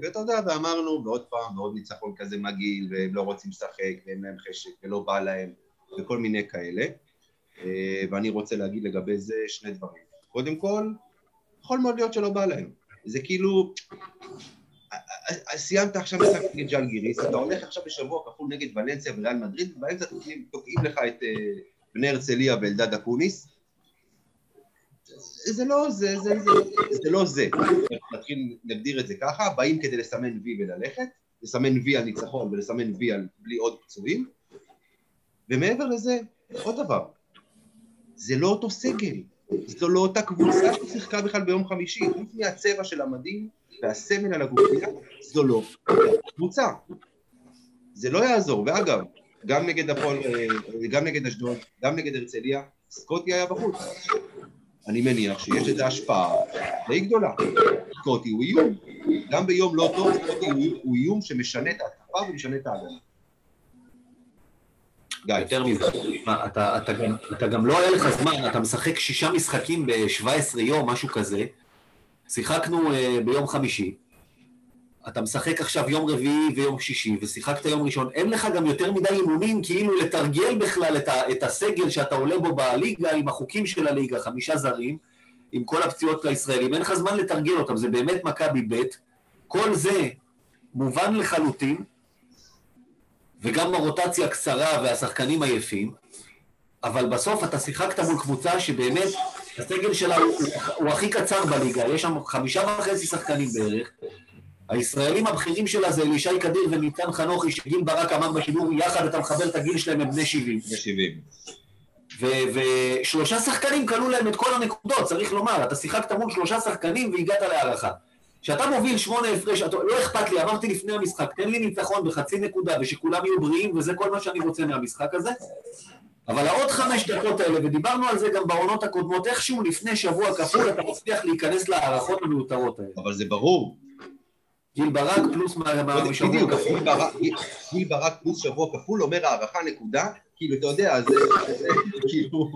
Speaker 1: ואתה יודע, ואמרנו, ועוד פעם, ועוד ניצחון כזה מגעיל, והם לא רוצים לשחק, ואין להם חשק, ולא בא להם, וכל מיני כאלה. אה, ואני רוצה להגיד לגבי זה שני דברים. קודם כל, יכול מאוד להיות שלא בא להם. זה כאילו, אה, אה, סיימת עכשיו משחק נגד ג'לגיריס, אתה הולך עכשיו בשבוע כפול נגד ולנסיה וריאל מדריד, ובאמצע תוקעים לך את בני הרצליה ואלדד אקוניס. זה לא זה, זה, זה, זה לא זה. נתחיל, נגדיר את זה ככה, באים כדי לסמן וי וללכת, לסמן וי על ניצחון ולסמן וי על בלי עוד פצועים, ומעבר לזה, עוד דבר, זה לא אותו סגל, זו לא אותה קבוצה ששיחקה בכלל ביום חמישי, חוץ מהצבע של המדים והסמל על הגופייה, זו לא קבוצה. זה לא יעזור, ואגב, גם נגד הפועל, אה, גם נגד אשדוד, גם נגד הרצליה, סקוטי היה בחוץ. אני מניח שיש לזה השפעה די גדולה. סקוטי הוא איום. גם ביום לא טוב, סקוטי הוא איום שמשנה את ההתקפה ומשנה את ההגנה.
Speaker 2: גיא. יותר מזה, אתה, אתה, גם, אתה גם לא היה לך זמן, אתה משחק שישה משחקים ב-17 יום, משהו כזה. שיחקנו uh, ביום חמישי, אתה משחק עכשיו יום רביעי ויום שישי, ושיחקת יום ראשון, אין לך גם יותר מדי אימונים כאילו לתרגל בכלל את, ה, את הסגל שאתה עולה בו בליגה עם החוקים של הליגה, חמישה זרים, עם כל הפציעות לישראלים, אין לך זמן לתרגל אותם, זה באמת מכבי ב', כל זה מובן לחלוטין, וגם הרוטציה קצרה והשחקנים עייפים, אבל בסוף אתה שיחקת מול קבוצה שבאמת הסגל שלה הוא, הוא, הכי קצר בליגה, יש שם חמישה וחצי שחקנים בערך, הישראלים הבכירים שלה זה אלישי קדיר וניצן חנוכי, שגיל ברק אמר בשידור, יחד אתה מחבר את הגיל שלהם, הם בני 70.
Speaker 1: בני 70.
Speaker 2: ושלושה שחקנים קנו להם את כל הנקודות, צריך לומר, אתה שיחקת מול שלושה שחקנים והגעת להערכה. כשאתה מוביל שמונה הפרש, לא אכפת לי, אמרתי לפני המשחק, תן לי ניצחון בחצי נקודה ושכולם יהיו בריאים, וזה כל מה שאני רוצה מהמשחק הזה. אבל העוד חמש דקות האלה, ודיברנו על זה גם בעונות הקודמות, איכשהו לפני שבוע כפול אתה מצליח להיכנס להערכות המיותרות האלה.
Speaker 1: אבל זה ברור,
Speaker 2: גיל ברק פלוס
Speaker 1: שבוע כפול. גיל ברק פלוס שבוע כפול אומר הערכה נקודה, כאילו, אתה יודע, זה כאילו...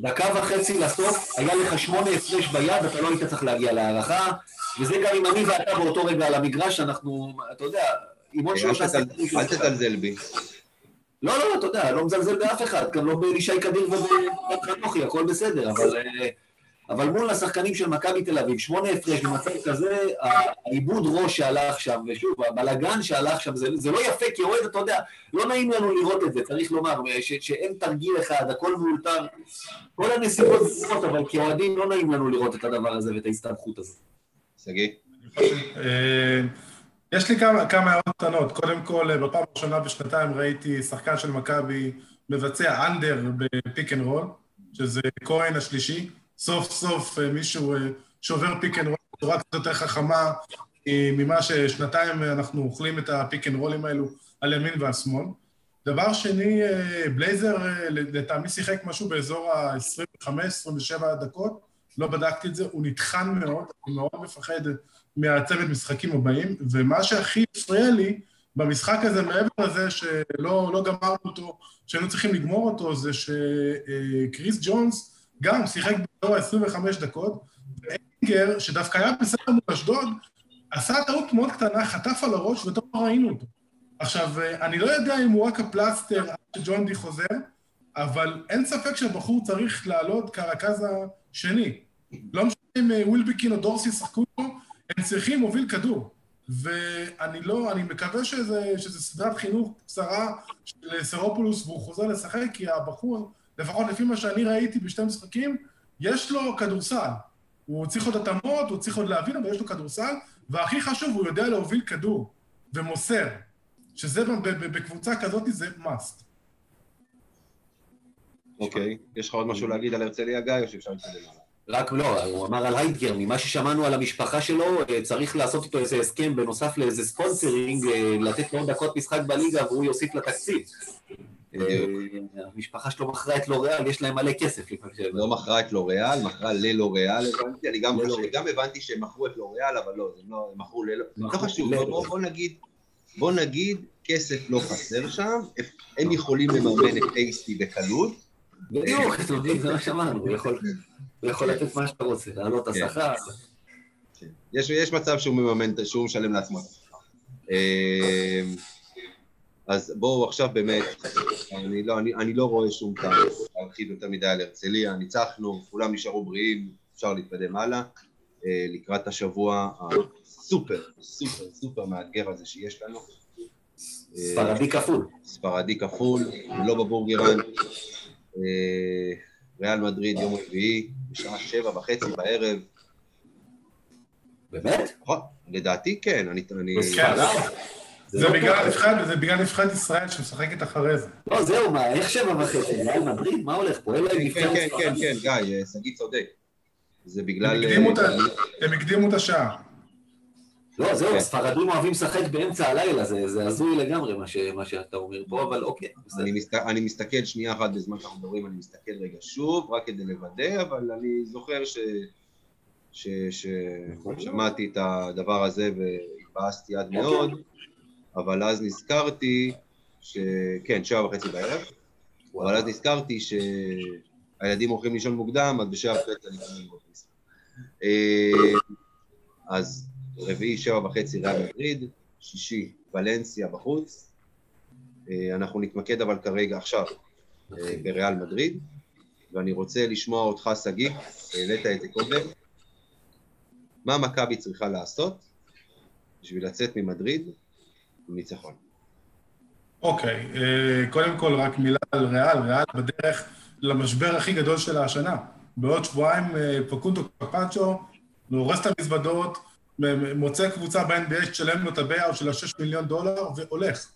Speaker 2: דקה וחצי לסוף, היה לך שמונה הפרש ביד, אתה לא היית צריך להגיע להערכה, וזה גם אם אני ואתה באותו רגע על המגרש, אנחנו, אתה יודע, עם עוד שלושה.
Speaker 1: אל תזלזל בי.
Speaker 2: לא, לא, אתה יודע, לא מזלזל באף אחד, גם לא באלישי קדיר ובחנוכי, הכל בסדר, אבל... אה, אבל מול השחקנים של מכבי תל אביב, שמונה הפרש במצב כזה, העיבוד ראש שהלך שם, ושוב, הבלגן שהלך שם, זה, זה לא יפה, כי אוהד, אתה יודע, לא נעים לנו לראות את זה, צריך לומר, ש, שאין תרגיל אחד, הכל מאולתר, כל הנסיבות זוכות, אבל כאוהדים לא נעים לנו לראות את הדבר הזה ואת ההסתבכות הזאת.
Speaker 1: שגיא?
Speaker 3: אה, יש לי כמה, כמה הערות קטנות. קודם כל, בפעם הראשונה בשנתיים ראיתי שחקן של מכבי מבצע under ב-pick and roll, שזה כהן השלישי. סוף סוף אה, מישהו אה, שעובר pick and roll בצורה קצת יותר חכמה אה, ממה ששנתיים אנחנו אוכלים את ה-pick and roll ים האלו על ימין ועל שמאל. דבר שני, בלייזר לטעמי שיחק משהו באזור ה-25-27 דקות, לא בדקתי את זה, הוא נטחן מאוד, הוא מאוד מפחד מהצוות משחקים הבאים, ומה שהכי הפריע לי במשחק הזה, מעבר לזה שלא לא גמרנו אותו, שהיינו צריכים לגמור אותו, זה שקריס ג'ונס גם שיחק באזור ה-25 דקות, ואינגר, שדווקא היה בסדר מול אשדוד, עשה טעות מאוד קטנה, חטף על הראש וטוב לא ראינו אותו. עכשיו, אני לא יודע אם הוא רק הפלסטר עד שג'ון די חוזר, אבל אין ספק שהבחור צריך לעלות כרכז השני. לא משנה אם אה, ווילבקין או דורסי ישחקו פה, הם צריכים להוביל כדור. ואני לא, אני מקווה שזה, שזה סדרת חינוך קצרה של סרופולוס והוא חוזר לשחק, כי הבחור לפחות לפי מה שאני ראיתי בשתי משחקים, יש לו כדורסל. הוא צריך עוד התאמות, הוא צריך עוד להבין, אבל יש לו כדורסל, והכי חשוב, הוא יודע להוביל כדור ומוסר, שזה בקבוצה כזאת זה must.
Speaker 1: אוקיי, יש לך עוד משהו להגיד על הרצליה גיא, או שאפשר להתקדם
Speaker 2: רק לא, הוא אמר על הייטגר, ממה ששמענו על המשפחה שלו, אה, צריך לעשות איתו איזה הסכם בנוסף לאיזה ספונסרינג, אה, לתת לו דקות משחק בליגה והוא יוסיף לתקציב. אה, המשפחה שלו מכרה את לוריאל, יש להם מלא כסף.
Speaker 1: לא מכרה את לוריאל, מכרה ללוריאל, הבנתי, אני גם הבנתי שהם מכרו את לוריאל, אבל לא, הם לא, מכרו ללא, לא חשוב, בוא נגיד, בוא נגיד, כסף לא חסר שם, הם יכולים לממן את טייסטי בקלות.
Speaker 2: בדיוק, אתם יודעים, זה מה שאמרנו, הוא יכול לתת מה שאתה רוצה, להעלות את כן. השכר.
Speaker 1: כן. יש מצב שהוא מממן, שהוא משלם לעצמו את השכר. אה, אז בואו עכשיו באמת, אני לא, אני, אני לא רואה שום טעם להרחיב יותר מדי על הרצליה, ניצחנו, כולם נשארו בריאים, אפשר להתקדם הלאה, אה, לקראת השבוע הסופר, סופר, סופר מאתגר הזה שיש לנו.
Speaker 2: ספרדי כפול.
Speaker 1: ספרדי כפול, לא בבורגרן. אה, ריאל מדריד, יום רביעי, בשעה שבע וחצי בערב.
Speaker 2: באמת?
Speaker 1: נכון, לדעתי כן, אני...
Speaker 3: זה
Speaker 2: לא
Speaker 3: בגלל זה בגלל נבחרת ישראל שמשחקת אחרי זה.
Speaker 2: לא, זהו, מה, איך שבע וחצי? ריאל מדריד? מה הולך פה? אין להם
Speaker 1: כן,
Speaker 2: נבחרת
Speaker 1: כן, כן. כן, גיא, אה, שגיא צודק. זה בגלל... אה,
Speaker 3: הם הקדימו את השעה.
Speaker 2: לא, זהו,
Speaker 1: כן.
Speaker 2: הספרדים אוהבים לשחק באמצע הלילה, זה זה הזוי לגמרי מה ש- מה שאתה אומר פה, אבל אוקיי.
Speaker 1: אני, מסת... אני מסתכל שנייה אחת בזמן שאנחנו מדברים, אני מסתכל רגע שוב, רק כדי לוודא, אבל אני זוכר ש... ש... ש... שמעתי את הדבר הזה והתבאסתי עד מאוד, אבל אז נזכרתי ש... כן, שבע וחצי בערב, אבל אז נזכרתי שהילדים הולכים לישון מוקדם, אז בשבע וחצי אני. אה, אז רביעי, שבע וחצי ריאל מדריד, שישי, ולנסיה בחוץ. אה, אנחנו נתמקד אבל כרגע עכשיו אה, בריאל מדריד, ואני רוצה לשמוע אותך, שגיא, העלית את זה קודם. מה מכבי צריכה לעשות בשביל לצאת ממדריד עם ניצחון?
Speaker 3: אוקיי, אה, קודם כל רק מילה על ריאל, ריאל בדרך למשבר הכי גדול שלה השנה. בעוד שבועיים אה, פקונדו קמפצ'ו אורז את המזוודות, מוצא קבוצה ב-NBA שתשלם לו את ה-buyout של ה-6 מיליון דולר והולך.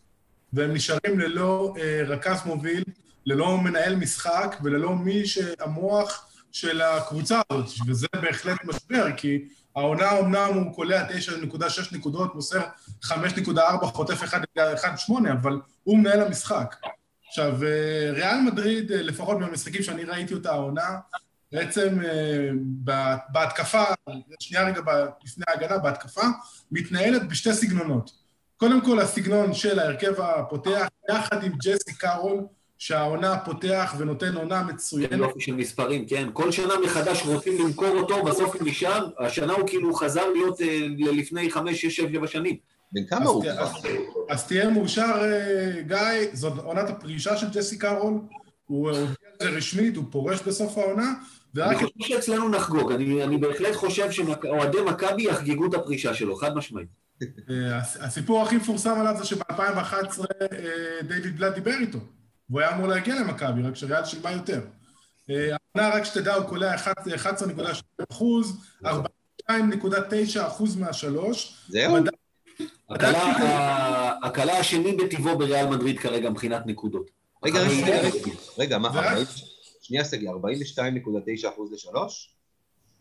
Speaker 3: והם נשארים ללא אה, רכז מוביל, ללא מנהל משחק וללא מי שהמוח של הקבוצה הזאת, וזה בהחלט משבר, כי העונה אמנם הוא קולע 9.6 נקודות, מוסר 5.4, חוטף 1.8, אבל הוא מנהל המשחק. עכשיו, אה, ריאל מדריד, אה, לפחות במשחקים שאני ראיתי אותה העונה, בעצם אה, ב- בהתקפה, שנייה רגע לפני ההגנה, בהתקפה, מתנהלת בשתי סגנונות. קודם כל, הסגנון של ההרכב הפותח, יחד עם ג'סי קארול, שהעונה פותח ונותן עונה
Speaker 2: כן,
Speaker 3: מצוינת.
Speaker 2: יופי של מספרים, כן. כל שנה מחדש רוצים למכור אותו, בסוף הוא נשאר, השנה הוא כאילו חזר להיות אה, לפני חמש, שש, שבע שנים.
Speaker 1: בן כמה הוא כבר?
Speaker 3: אז- תהיה מאושר, אה, גיא, זאת עונת הפרישה של ג'סי קארול, הוא הודיע על זה רשמית, הוא פורש בסוף העונה,
Speaker 2: אני חושב שאצלנו נחגוג, אני אני בהחלט חושב שאוהדי מכבי יחגגו את הפרישה שלו, חד משמעית.
Speaker 3: אה, הס- הסיפור הכי מפורסם עליו זה שב-2011 דיוויד בלאט דיבר איתו, והוא היה אמור להגיע למכבי, רק שריאל שילמה יותר. אה, העונה, רק שתדע, הוא קולע 11.2 אחוז, 42.9 אחוז מהשלוש.
Speaker 1: זהו?
Speaker 2: הקלה- השני בטבעו בריאל מדריד כרגע מבחינת נקודות.
Speaker 1: רגע, רגע, רגע, מה,
Speaker 3: ורק-
Speaker 1: 40? שנייה, שגיא, 42.9 אחוז לשלוש?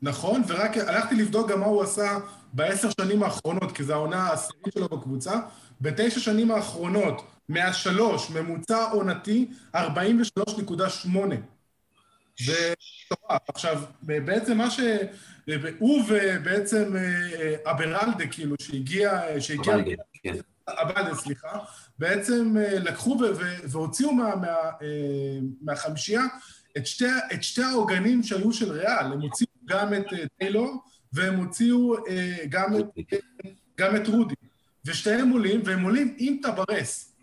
Speaker 3: נכון, ורק הלכתי לבדוק גם מה הוא עשה בעשר שנים האחרונות, כי זו העונה העשירית שלו בקבוצה. בתשע שנים האחרונות, מהשלוש, ממוצע עונתי, 43.8. זה מטורף. עכשיו, בעצם מה ש... הוא ובעצם אה, אברלדה, כאילו, שהגיע... שהגיע...
Speaker 2: אבל, כן.
Speaker 3: סליחה, בעצם אה, לקחו והוציאו מה, מה, אה, מהחמישייה את שתי, את שתי העוגנים שהיו של ריאל. הם הוציאו גם את אה, טיילור, והם הוציאו אה, גם, את, גם את רודי. ושתיהם עולים, והם עולים עם טברס.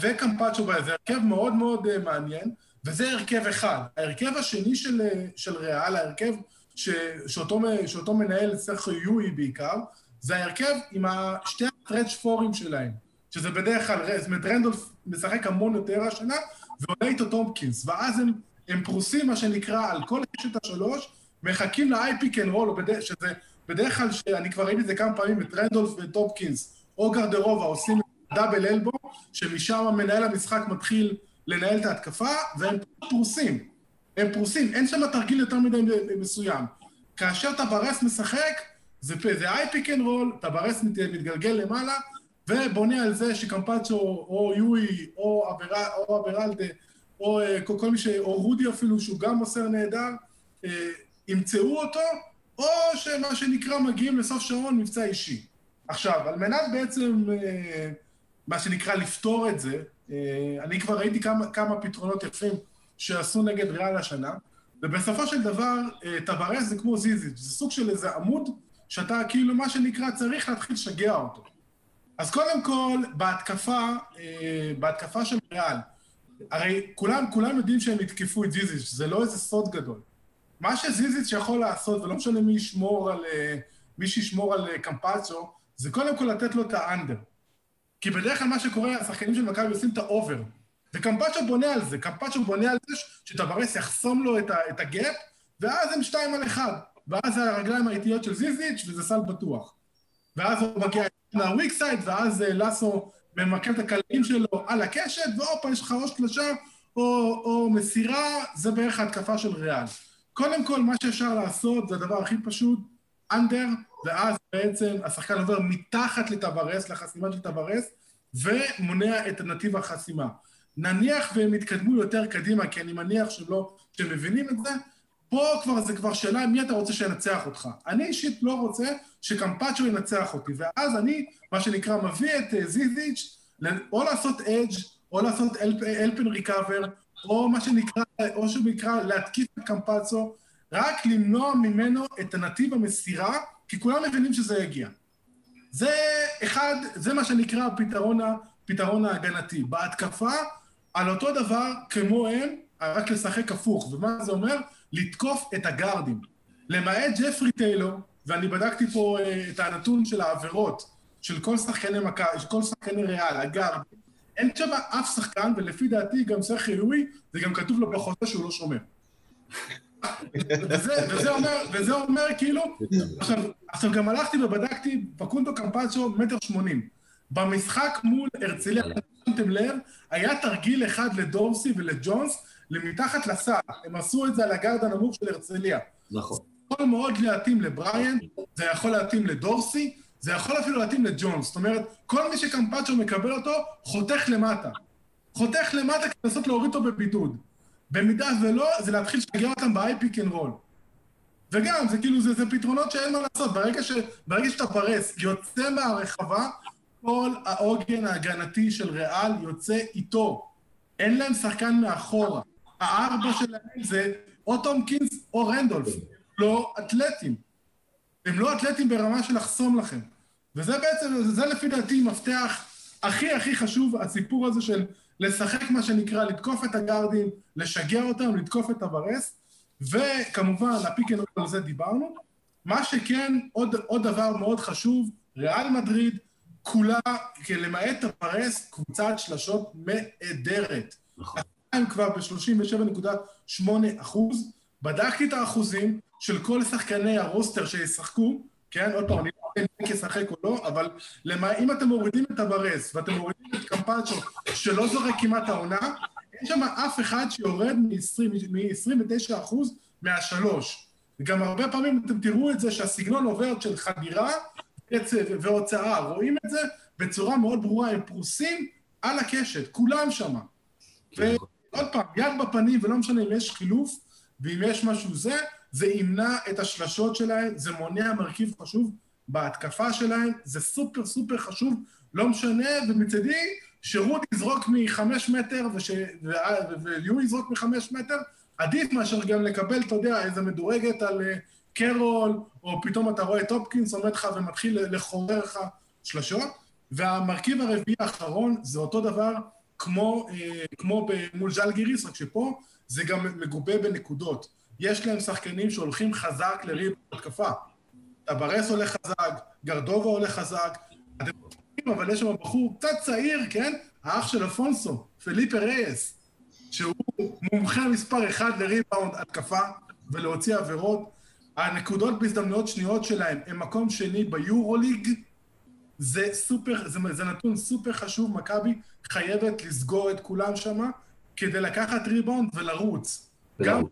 Speaker 3: וקמפצ'ו, זה הרכב מאוד מאוד אה, מעניין, וזה הרכב אחד. ההרכב השני של, אה, של ריאל, ההרכב ש, שאותו, שאותו מנהל סרחיו יואי בעיקר, זה ההרכב עם שתי הטרץ' פורים שלהם, שזה בדרך כלל, זאת אומרת, רנדולף משחק המון יותר השנה, ועולה איתו טומפקינס, ואז הם, הם פרוסים, מה שנקרא, על כל קשת השלוש, מחכים ל-IP can roll, שזה בדרך כלל, שאני כבר ראיתי את זה כמה פעמים, את רנדולף וטומפקינס, או גרדרובה, עושים דאבל אלבו, שמשם מנהל המשחק מתחיל לנהל את ההתקפה, והם פרוסים. הם פרוסים, אין שם תרגיל יותר מדי מסוים. כאשר טברס משחק, זה, זה IP can roll, טברס מת- מתגלגל למעלה, ובונה על זה שקמפצ'ו, או יואי, או אברלדה, או אה, כל, מי ש... או רודי אפילו, שהוא גם מוסר נהדר, אה, ימצאו אותו, או שמה שנקרא מגיעים לסוף שעון מבצע אישי. עכשיו, על מנת בעצם, אה, מה שנקרא, לפתור את זה, אני כבר ראיתי כמה, כמה פתרונות יפים שעשו נגד ריאל השנה, ובסופו של דבר, טווארס זה כמו זיזיץ', זה סוג של איזה עמוד שאתה כאילו, מה שנקרא, צריך להתחיל לשגע אותו. אז קודם כל, בהתקפה, בהתקפה של ריאל, הרי כולם, כולם יודעים שהם יתקפו את זיזיץ', זה לא איזה סוד גדול. מה שזיזיץ' יכול לעשות, ולא משנה מי ישמור על, אה, מי שישמור על אה, קמפצ'ו, זה קודם כל לתת לו את ה-under. כי בדרך כלל מה שקורה, השחקנים של מכבי עושים את ה-over. וקמפצ'ו בונה על זה, קמפצ'ו בונה על זה שטוורס יחסום לו את, את ה-gap, ואז הם שתיים על אחד. ואז זה הרגליים האיטיות של זיזיץ' וזה סל בטוח. ואז הוא מגיע מה weak side, ואז אה, לסו ממקם את הקלעים שלו על הקשת, והופה, יש לך או שלושה או, או מסירה, זה בערך ההתקפה של ריאל. קודם כל, מה שאפשר לעשות זה הדבר הכי פשוט, under, ואז בעצם השחקן עובר מתחת לטוורס, לחסימה של טוורס, ומונע את נתיב החסימה. נניח והם יתקדמו יותר קדימה, כי אני מניח שהם לא, שהם מבינים את זה, פה כבר זה כבר שאלה מי אתה רוצה שינצח אותך. אני אישית לא רוצה שקמפצ'ו ינצח אותי, ואז אני, מה שנקרא, מביא את אה, זיזיץ' או לעשות אדג' או לעשות אלפן ריקאבר, או מה שנקרא, או שנקרא להתקיף את קמפצו, רק למנוע ממנו את הנתיב המסירה, כי כולם מבינים שזה יגיע. זה אחד, זה מה שנקרא הפתרון, הפתרון ההגנתי. בהתקפה, על אותו דבר כמוהם, רק לשחק הפוך. ומה זה אומר? לתקוף את הגארדים. למעט ג'פרי טיילור, ואני בדקתי פה uh, את הנתון של העבירות של כל שחקני מכבי, של כל שחקני ריאל, הגארד, אין שם אף שחקן, ולפי דעתי גם סרחי לואי, זה גם כתוב לו בחוזה שהוא לא שומר. וזה, וזה, אומר, וזה אומר כאילו, עכשיו, עכשיו גם הלכתי ובדקתי, פקונדו קמפצ'ו מטר שמונים. במשחק מול הרצליה, שמתם לב, היה תרגיל אחד לדורסי ולג'ונס למתחת לסל. הם עשו את זה על הגארד הנמוך של הרצליה.
Speaker 2: נכון.
Speaker 3: יכול מאוד להתאים לבריאן, זה יכול להתאים לדורסי, זה יכול אפילו להתאים לג'ונס. זאת אומרת, כל מי שקמפצ'ו מקבל אותו, חותך למטה. חותך למטה כדי לנסות להוריד אותו בבידוד. במידה ולא, זה להתחיל לשגר אותם pick and roll. וגם, זה כאילו, זה, זה פתרונות שאין מה לעשות. ברגע, ש, ברגע שאתה פרס יוצא מהרחבה, כל העוגן ההגנתי של ריאל יוצא איתו. אין להם שחקן מאחורה. הארבע שלהם זה או טומקינס או רנדולף, לא אתלטים. הם לא אתלטים ברמה של לחסום לכם. וזה בעצם, זה לפי דעתי מפתח הכי הכי חשוב, הסיפור הזה של לשחק מה שנקרא, לתקוף את הגארדים, לשגע אותם, לתקוף את טברס, וכמובן, ה pick and על זה דיברנו. מה שכן, עוד, עוד דבר מאוד חשוב, ריאל מדריד, כולה, למעט הברס, קבוצת שלשות נהדרת. נכון. הם כבר ב-37.8 אחוז. בדקתי את האחוזים של כל שחקני הרוסטר שישחקו, כן, עוד פעם, אני לא יודע אם ישחק או לא, אבל למה, אם אתם מורידים את הברס ואתם מורידים את קמפצ'ו, שלא זורק כמעט העונה, אין שם אף אחד שיורד מ-29 אחוז מהשלוש. וגם הרבה פעמים אתם תראו את זה שהסגנון עובר של חדירה והוצאה, רואים את זה בצורה מאוד ברורה, הם פרוסים על הקשת, כולם שם. כן. ועוד פעם, יד בפנים, ולא משנה אם יש חילוף, ואם יש משהו זה, זה ימנע את השלשות שלהם, זה מונע מרכיב חשוב בהתקפה שלהם, זה סופר סופר חשוב, לא משנה, ומצידי, שרות יזרוק מחמש מטר ויו יזרוק מחמש מטר, עדיף מאשר גם לקבל, אתה יודע, איזה מדורגת על אה, קרול, או פתאום אתה רואה את טומפקינס עומד לך ומתחיל לחורר לך שלשות. והמרכיב הרביעי האחרון זה אותו דבר כמו, אה, כמו מול ז'אלגיריס, רק שפה זה גם מגובה בנקודות. יש להם שחקנים שהולכים חזק לריבאונד התקפה. טברס הולך חזק, גרובה הולך חזק, אתם יודעים, אבל יש שם בחור קצת צעיר, כן? האח של אפונסו, פליפה רייס, שהוא מומחה מספר אחד לריבאונד התקפה ולהוציא עבירות. הנקודות בהזדמנויות שניות שלהם הם מקום שני ביורוליג. זה סופר, זה, זה נתון סופר חשוב, מכבי חייבת לסגור את כולם שם כדי לקחת ריבאונד ולרוץ. גם,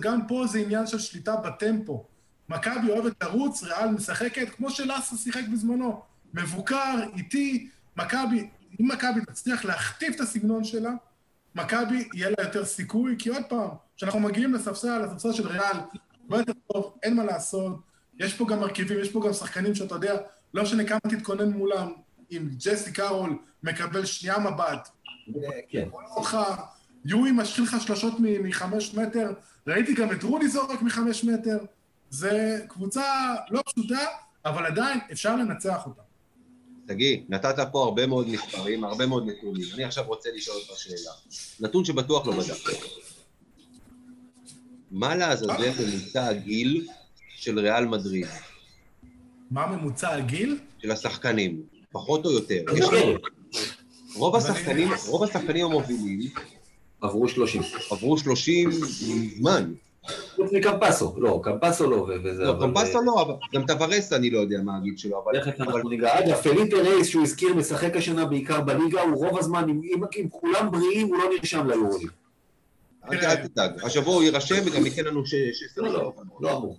Speaker 3: גם פה זה עניין של שליטה בטמפו. מכבי אוהבת לרוץ, ריאל משחקת, כמו שלאסה שיחק בזמנו. מבוקר, איטי, מכבי, אם מכבי תצליח להכתיב את הסגנון שלה, מכבי יהיה לה יותר סיכוי, כי עוד פעם, כשאנחנו מגיעים לספסל, לספסל של ריאל, הרבה יותר טוב, אין מה לעשות. יש פה גם מרכיבים, יש פה גם שחקנים שאתה יודע, לא משנה כמה תתכונן מולם, אם ג'סי קארול מקבל שנייה מבט, כן. אותך, יואי משחיל לך שלושות מחמש מטר, ראיתי גם את רוני זורק מחמש מטר, זה קבוצה לא פשוטה, אבל עדיין אפשר לנצח אותה.
Speaker 1: תגיד, נתת פה הרבה מאוד מספרים, הרבה מאוד נתונים. אני עכשיו רוצה לשאול אותך שאלה. נתון שבטוח לא בדקת. מה לעזאזל ממוצע הגיל של ריאל מדריד?
Speaker 3: מה ממוצע הגיל?
Speaker 1: של השחקנים, פחות או יותר. השחקנים, רוב השחקנים המובילים
Speaker 2: עברו 30.
Speaker 1: עברו 30 מזמן.
Speaker 2: חוץ מקמפסו, לא, קמפסו לא, וזה...
Speaker 1: לא,
Speaker 2: אבל-
Speaker 1: קומפסו לא, אבל גם טוורס אני לא יודע מה הגיל שלו, אבל...
Speaker 2: תכף אנחנו ניגע. אגב, פליפה רייס, שהוא הזכיר, משחק השנה בעיקר בליגה, הוא רוב הזמן, אם- כולם בריאים, הוא לא נרשם ליורוליג.
Speaker 1: אל תדאג. השבוע הוא יירשם וגם ייתן לנו ש...
Speaker 2: לא, לא, לא אמור.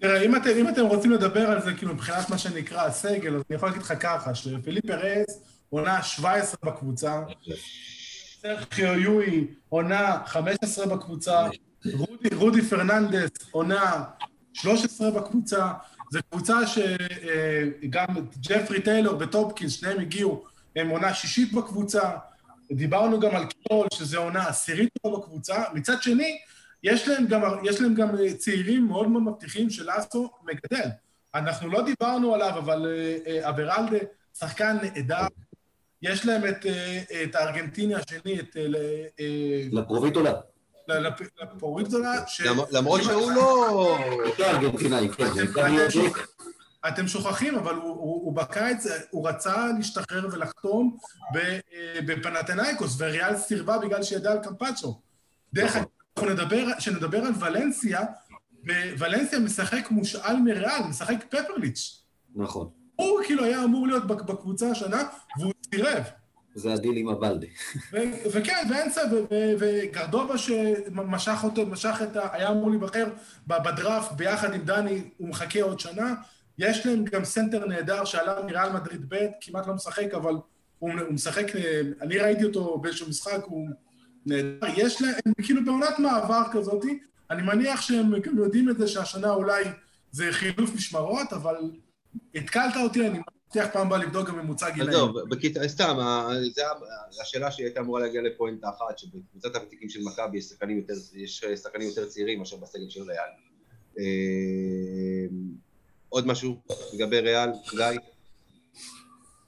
Speaker 3: תראה, אם אתם, אם אתם רוצים לדבר על זה, כאילו, מבחינת מה שנקרא הסגל, אז אני יכול להגיד לך ככה, שפליפה רייס עונה 17 בקבוצה, סרחיו יואי עונה 15 בקבוצה, רודי, רודי פרננדס עונה 13 בקבוצה, זו קבוצה שגם ג'פרי טיילור וטופקינס, שניהם הגיעו, הם עונה שישית בקבוצה, דיברנו גם על קיול, שזה עונה עשירית שלו בקבוצה, מצד שני, יש להם גם, יש להם גם צעירים מאוד מאוד מבטיחים שלאסו מגדל. אנחנו לא דיברנו עליו, אבל אה, אה, אברלדה, שחקן נהדר. יש להם את, אה, את הארגנטיני השני, את... אה, ל- אה,
Speaker 2: לפרוביטולה.
Speaker 3: ש...
Speaker 1: למ- למרות שהוא לא...
Speaker 2: אותו ארגנטינאי, כן,
Speaker 3: אתם-
Speaker 2: גם יהיה
Speaker 3: אתם שוכחים, אבל הוא, הוא, הוא בקיץ, הוא רצה להשתחרר ולחתום בפנתנאיקוס, וריאל סירבה בגלל שידע על קמפצ'ו. דרך
Speaker 2: נכון.
Speaker 3: אגב, אנחנו נדבר, כשנדבר על ולנסיה, ולנסיה משחק מושאל מריאל, משחק פרפליץ'.
Speaker 2: נכון.
Speaker 3: הוא כאילו היה אמור להיות בק- בקבוצה השנה, והוא סירב.
Speaker 2: זה הדיל עם אבלדה.
Speaker 3: ו- וכן, ואנסה, ו- ו- וגרובה שמשך אותו, משך את ה... היה אמור להיבחר בדראפט ביחד עם דני, הוא מחכה עוד שנה. יש להם גם סנטר נהדר שעלה מריאל מדריד ב', כמעט לא משחק, אבל הוא, הוא משחק, אה, אני ראיתי אותו באיזשהו משחק, הוא נהדר. יש להם, הם כאילו בעונת מעבר כזאת, אני מניח שהם גם יודעים את זה שהשנה אולי זה חילוף משמרות, אבל התקלת אותי, אני מבטיח פעם הבאה לבדוק גם ממוצע גילאים.
Speaker 1: עזוב, בכיתה, סתם, השאלה שהייתה אמורה להגיע לפואנטה אחת, שבקבוצת הוותיקים של מכבי יש שחקנים יותר, יותר צעירים מאשר בסגל של ריאל. אה, עוד משהו לגבי ריאל, גיא?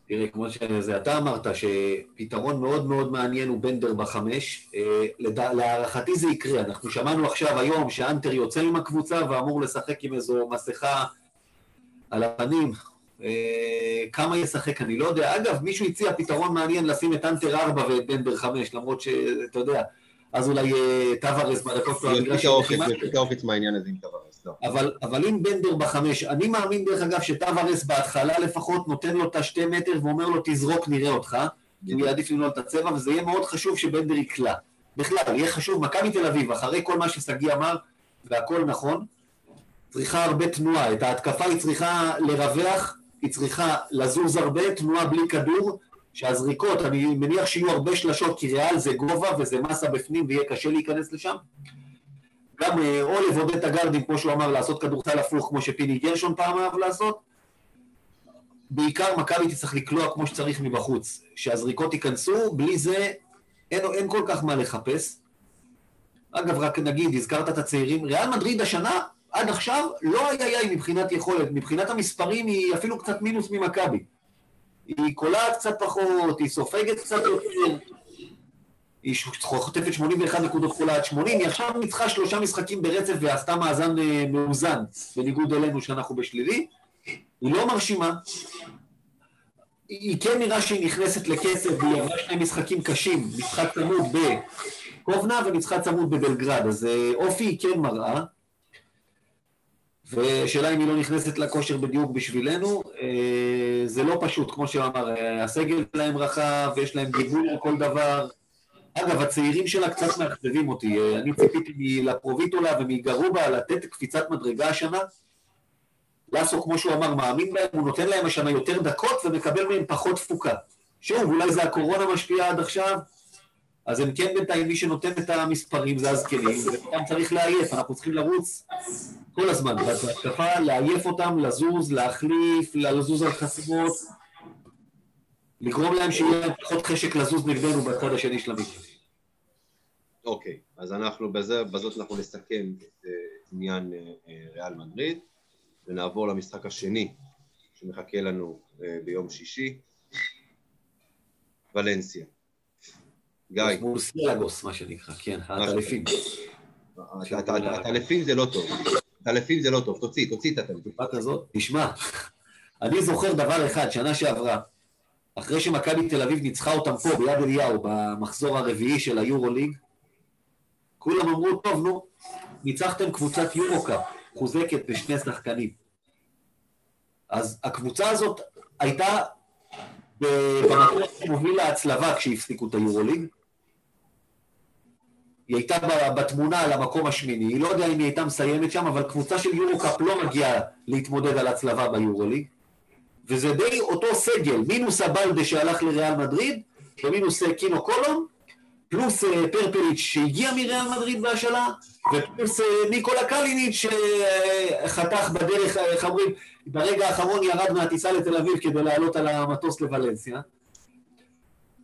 Speaker 2: תראה, כמו שזה אתה אמרת, שפתרון מאוד מאוד מעניין הוא בנדר בחמש. אה, להערכתי זה יקרה. אנחנו שמענו עכשיו היום שאנטר יוצא עם הקבוצה ואמור לשחק עם איזו מסכה על הפנים. אה, כמה ישחק אני לא יודע. אגב, מישהו הציע פתרון מעניין לשים את אנטר ארבע ואת בנדר חמש, למרות שאתה יודע, אז אולי אה, טווארס בדקות שלו מגרש
Speaker 1: יוצא עוקץ, מהעניין הזה עם טווארס, לא.
Speaker 2: אבל, אבל אם בנדר בחמש, אני מאמין דרך אגב שטווארס בהתחלה לפחות נותן לו את השתי מטר ואומר לו תזרוק נראה אותך, כי הוא יעדיף לנעול את הצבע, וזה יהיה מאוד חשוב שבנדר יקלע. בכלל, יהיה חשוב, מכבי תל אביב, אחרי כל מה ששגיא אמר, והכל נכון, צריכה הרבה תנועה. את ההתקפה היא צריכה לרווח, היא צריכה לזוז הרבה, תנועה בלי כדור, שהזריקות, אני מניח שיהיו הרבה שלשות, כי ריאל זה גובה וזה מסה בפנים ויהיה קשה להיכנס לשם. גם אה, או לבודד את הגארדים, כמו שהוא אמר, לעשות כדורסל הפוך, כמו שפיני גרשון פעם אהב לעשות. בעיקר מכבי תצטרך לקלוע כמו שצריך מבחוץ, שהזריקות ייכנסו, בלי זה אין, אין כל כך מה לחפש. אגב, רק נגיד, הזכרת את הצעירים, ריאל מדריד השנה, עד עכשיו, לא היה יאי מבחינת יכולת, מבחינת המספרים היא אפילו קצת מינוס ממכבי. היא קולעת קצת פחות, היא סופגת קצת יותר, היא חוטפת 81 נקודות קולעת 80, היא עכשיו ניצחה שלושה משחקים ברצף ועשתה מאזן אה, מאוזן, בניגוד אלינו שאנחנו בשלילי. היא לא מרשימה. היא כן נראה שהיא נכנסת לכסף, והיא עברה שני משחקים קשים, משחק צמוד בקובנה ומשחק צמוד בבלגרד, אז אה, אופי היא כן מראה. ושאלה אם היא לא נכנסת לכושר בדיוק בשבילנו, אה, זה לא פשוט, כמו שאמר, אה, הסגל שלהם רחב, יש להם גיבוי על כל דבר. אגב, הצעירים שלה קצת מאכזבים אותי. אה, אני ציפיתי מלפרוביטולה ומגרובה לתת קפיצת מדרגה השנה. לסו, כמו שהוא אמר, מאמין בהם, הוא נותן להם השנה יותר דקות ומקבל מהם פחות תפוקה. שוב, אולי זה הקורונה משפיעה עד עכשיו, אז הם כן בינתיים, מי שנותן את המספרים זה הזקנים, וגם צריך לעייף, אנחנו צריכים לרוץ כל הזמן, בהתקפה, לעייף אותם, לזוז, להחליף, לזוז על חסימות, לגרום להם שיהיה פחות חשק לזוז נגדנו בצד השני של המגרש.
Speaker 1: אוקיי, אז אנחנו בזה, בזאת אנחנו נסכם את אה, עניין אה, ריאל מדריד, ונעבור למשחק השני שמחכה לנו אה, ביום שישי, ולנסיה. גיא,
Speaker 2: מול סילגוס, מה שנקרא, כן, העטלפים.
Speaker 1: הטלפים זה לא טוב. הטלפים זה לא טוב, תוציא, תוציא את הטלפים.
Speaker 2: כזאת, תשמע, אני זוכר דבר אחד, שנה שעברה, אחרי שמכבי תל אביב ניצחה אותם פה ביד אליהו במחזור הרביעי של היורוליג, כולם אמרו, טוב, נו, ניצחתם קבוצת יורוקאפ, חוזקת בשני שחקנים. אז הקבוצה הזאת הייתה במקום שמוביל להצלבה כשהפסיקו את היורוליג. היא הייתה בתמונה על המקום השמיני, היא לא יודע אם היא הייתה מסיימת שם, אבל קבוצה של יורוקאפ לא מגיעה להתמודד על הצלבה ביורוליג. וזה די אותו סגל, מינוס הבלדה שהלך לריאל מדריד, ומינוס אה, קינו קולום, פלוס אה, פרפליץ' שהגיע מריאל מדריד בהשאלה, ופלוס אה, ניקולה קליניץ' שחתך בדרך, איך אומרים, ברגע האחרון ירד מהטיסה לתל אביב כדי לעלות על המטוס לוולנסיה.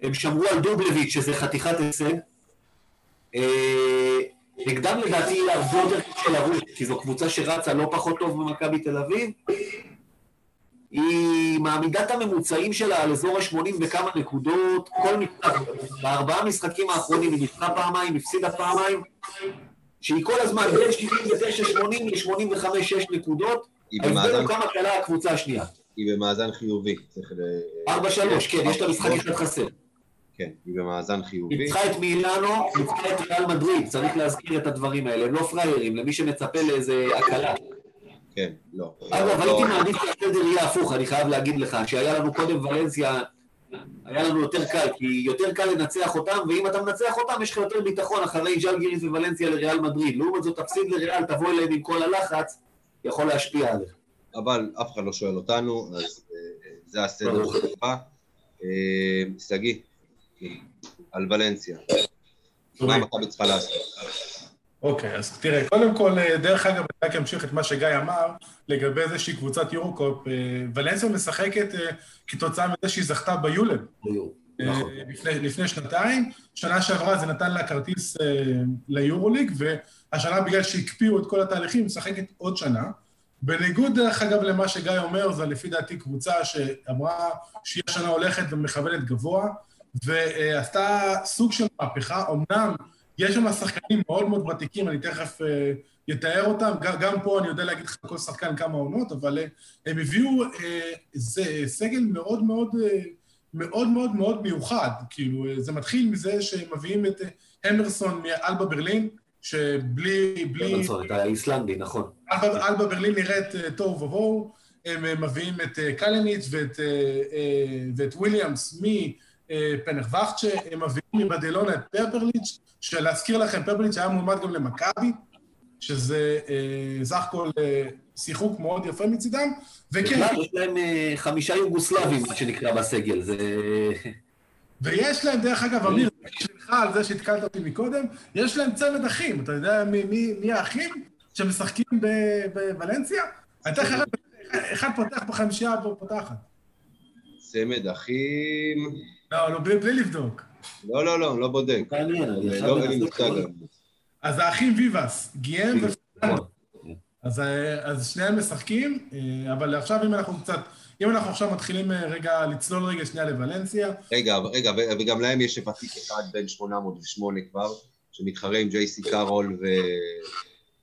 Speaker 2: הם שמרו על דובלביץ', שזה חתיכת הישג. נגדם לדעתי יהיה הרבה יותר קשה לרוץ, כי זו קבוצה שרצה לא פחות טוב ממכבי תל אביב, היא מעמידה את הממוצעים שלה על אזור ה-80 בכמה נקודות, כל משחק, בארבעה משחקים האחרונים היא ניצחה פעמיים, הפסידה פעמיים, שהיא כל הזמן בין 79-80 ל-85-6 נקודות, ההבדל הוא כמה קלה הקבוצה השנייה.
Speaker 1: היא במאזן חיובי.
Speaker 2: 4-3, כן, יש לה משחק אחד חסר.
Speaker 1: כן, היא במאזן חיובי.
Speaker 2: ניצחה את מילאנו, ניצחה את ריאל מדריד, צריך להזכיר את הדברים האלה, הם לא פראיירים, למי שמצפה לאיזה הקלה.
Speaker 1: כן, לא.
Speaker 2: אגב,
Speaker 1: לא-
Speaker 2: הייתי מעדיף שהסדר יהיה הפוך, אני חייב להגיד לך, שהיה לנו קודם ולנסיה, היה לנו יותר קל, כי יותר קל לנצח אותם, ואם אתה מנצח אותם, יש לך יותר ביטחון אחרי ז'לגיריס וולנסיה לריאל מדריד. לעומת זאת, תפסיד לריאל, תבוא אליהם עם כל הלחץ, יכול להשפיע עליך.
Speaker 1: אבל אף אחד לא שואל אותנו, אז אה, זה הסדר שלך. אה, שגיא, על ולנסיה. מה מכבי צריכה לעשות?
Speaker 3: אוקיי, אז תראה, קודם כל, אה, דרך אגב, אני רק אמשיך את מה שגיא אמר לגבי זה שהיא קבוצת יורוקופ. אה, ולנסיה משחקת אה, כתוצאה מזה שהיא זכתה ביולב.
Speaker 2: נכון.
Speaker 3: לפני, לפני שנתיים. שנה שעברה זה נתן לה כרטיס ליורוליג, והשנה בגלל שהקפיאו את כל התהליכים, היא משחקת עוד שנה. בניגוד, דרך אגב, למה שגיא אומר, זו לפי דעתי קבוצה שאמרה שהיא השנה הולכת ומכוונת גבוה, ועשתה סוג של מהפכה. אמנם יש שם שחקנים מאוד מאוד ותיקים, אני תכף uh, אתאר אותם, גם פה אני יודע להגיד לך כל שחקן כמה עונות, אבל uh, הם הביאו uh, זה, סגל מאוד מאוד, מאוד מאוד מאוד מיוחד, כאילו, זה מתחיל מזה שהם מביאים את המרסון מאלבה ברלין, שבלי... בלי...
Speaker 2: המרסון, את האיסלנדי, נכון.
Speaker 3: אלבה, אלבה ברלין נראית תוהו ובוהו, הם מביאים את קלניץ' ואת, ואת וויליאמס מפנך וחצ'ה, הם מביאים מבדלונה את פרפרליץ', שלהזכיר לכם, פרפליץ' היה מועמד גם למכבי, שזה אה, סך הכל אה, שיחוק מאוד יפה מצידם,
Speaker 2: וכן... יש להם אה, חמישה יוגוסלבים, מה שנקרא בסגל, זה...
Speaker 3: ויש להם, דרך אגב, אמיר, שלך על זה שהתקלת אותי מקודם, יש להם צמד אחים, אתה יודע מי, מי, מי האחים שמשחקים בוולנסיה? אני תכף, אחד פותח בחמישייה ופותחת.
Speaker 1: צמד אחים...
Speaker 3: לא, לא, בלי, לבדוק.
Speaker 1: לא, לא, לא, לא בודק. לא אין לי מושג.
Speaker 3: אז האחים ויבאס, גיאם ופרנק.
Speaker 2: נכון.
Speaker 3: אז, אז שניהם משחקים, אה, אבל עכשיו אם אנחנו קצת, אם אנחנו עכשיו מתחילים אה, רגע לצלול רגע שנייה לוולנסיה.
Speaker 1: רגע, רגע, וגם להם יש ותיק אחד בין 808 כבר, שמתחרה עם ג'ייסי קארול ו...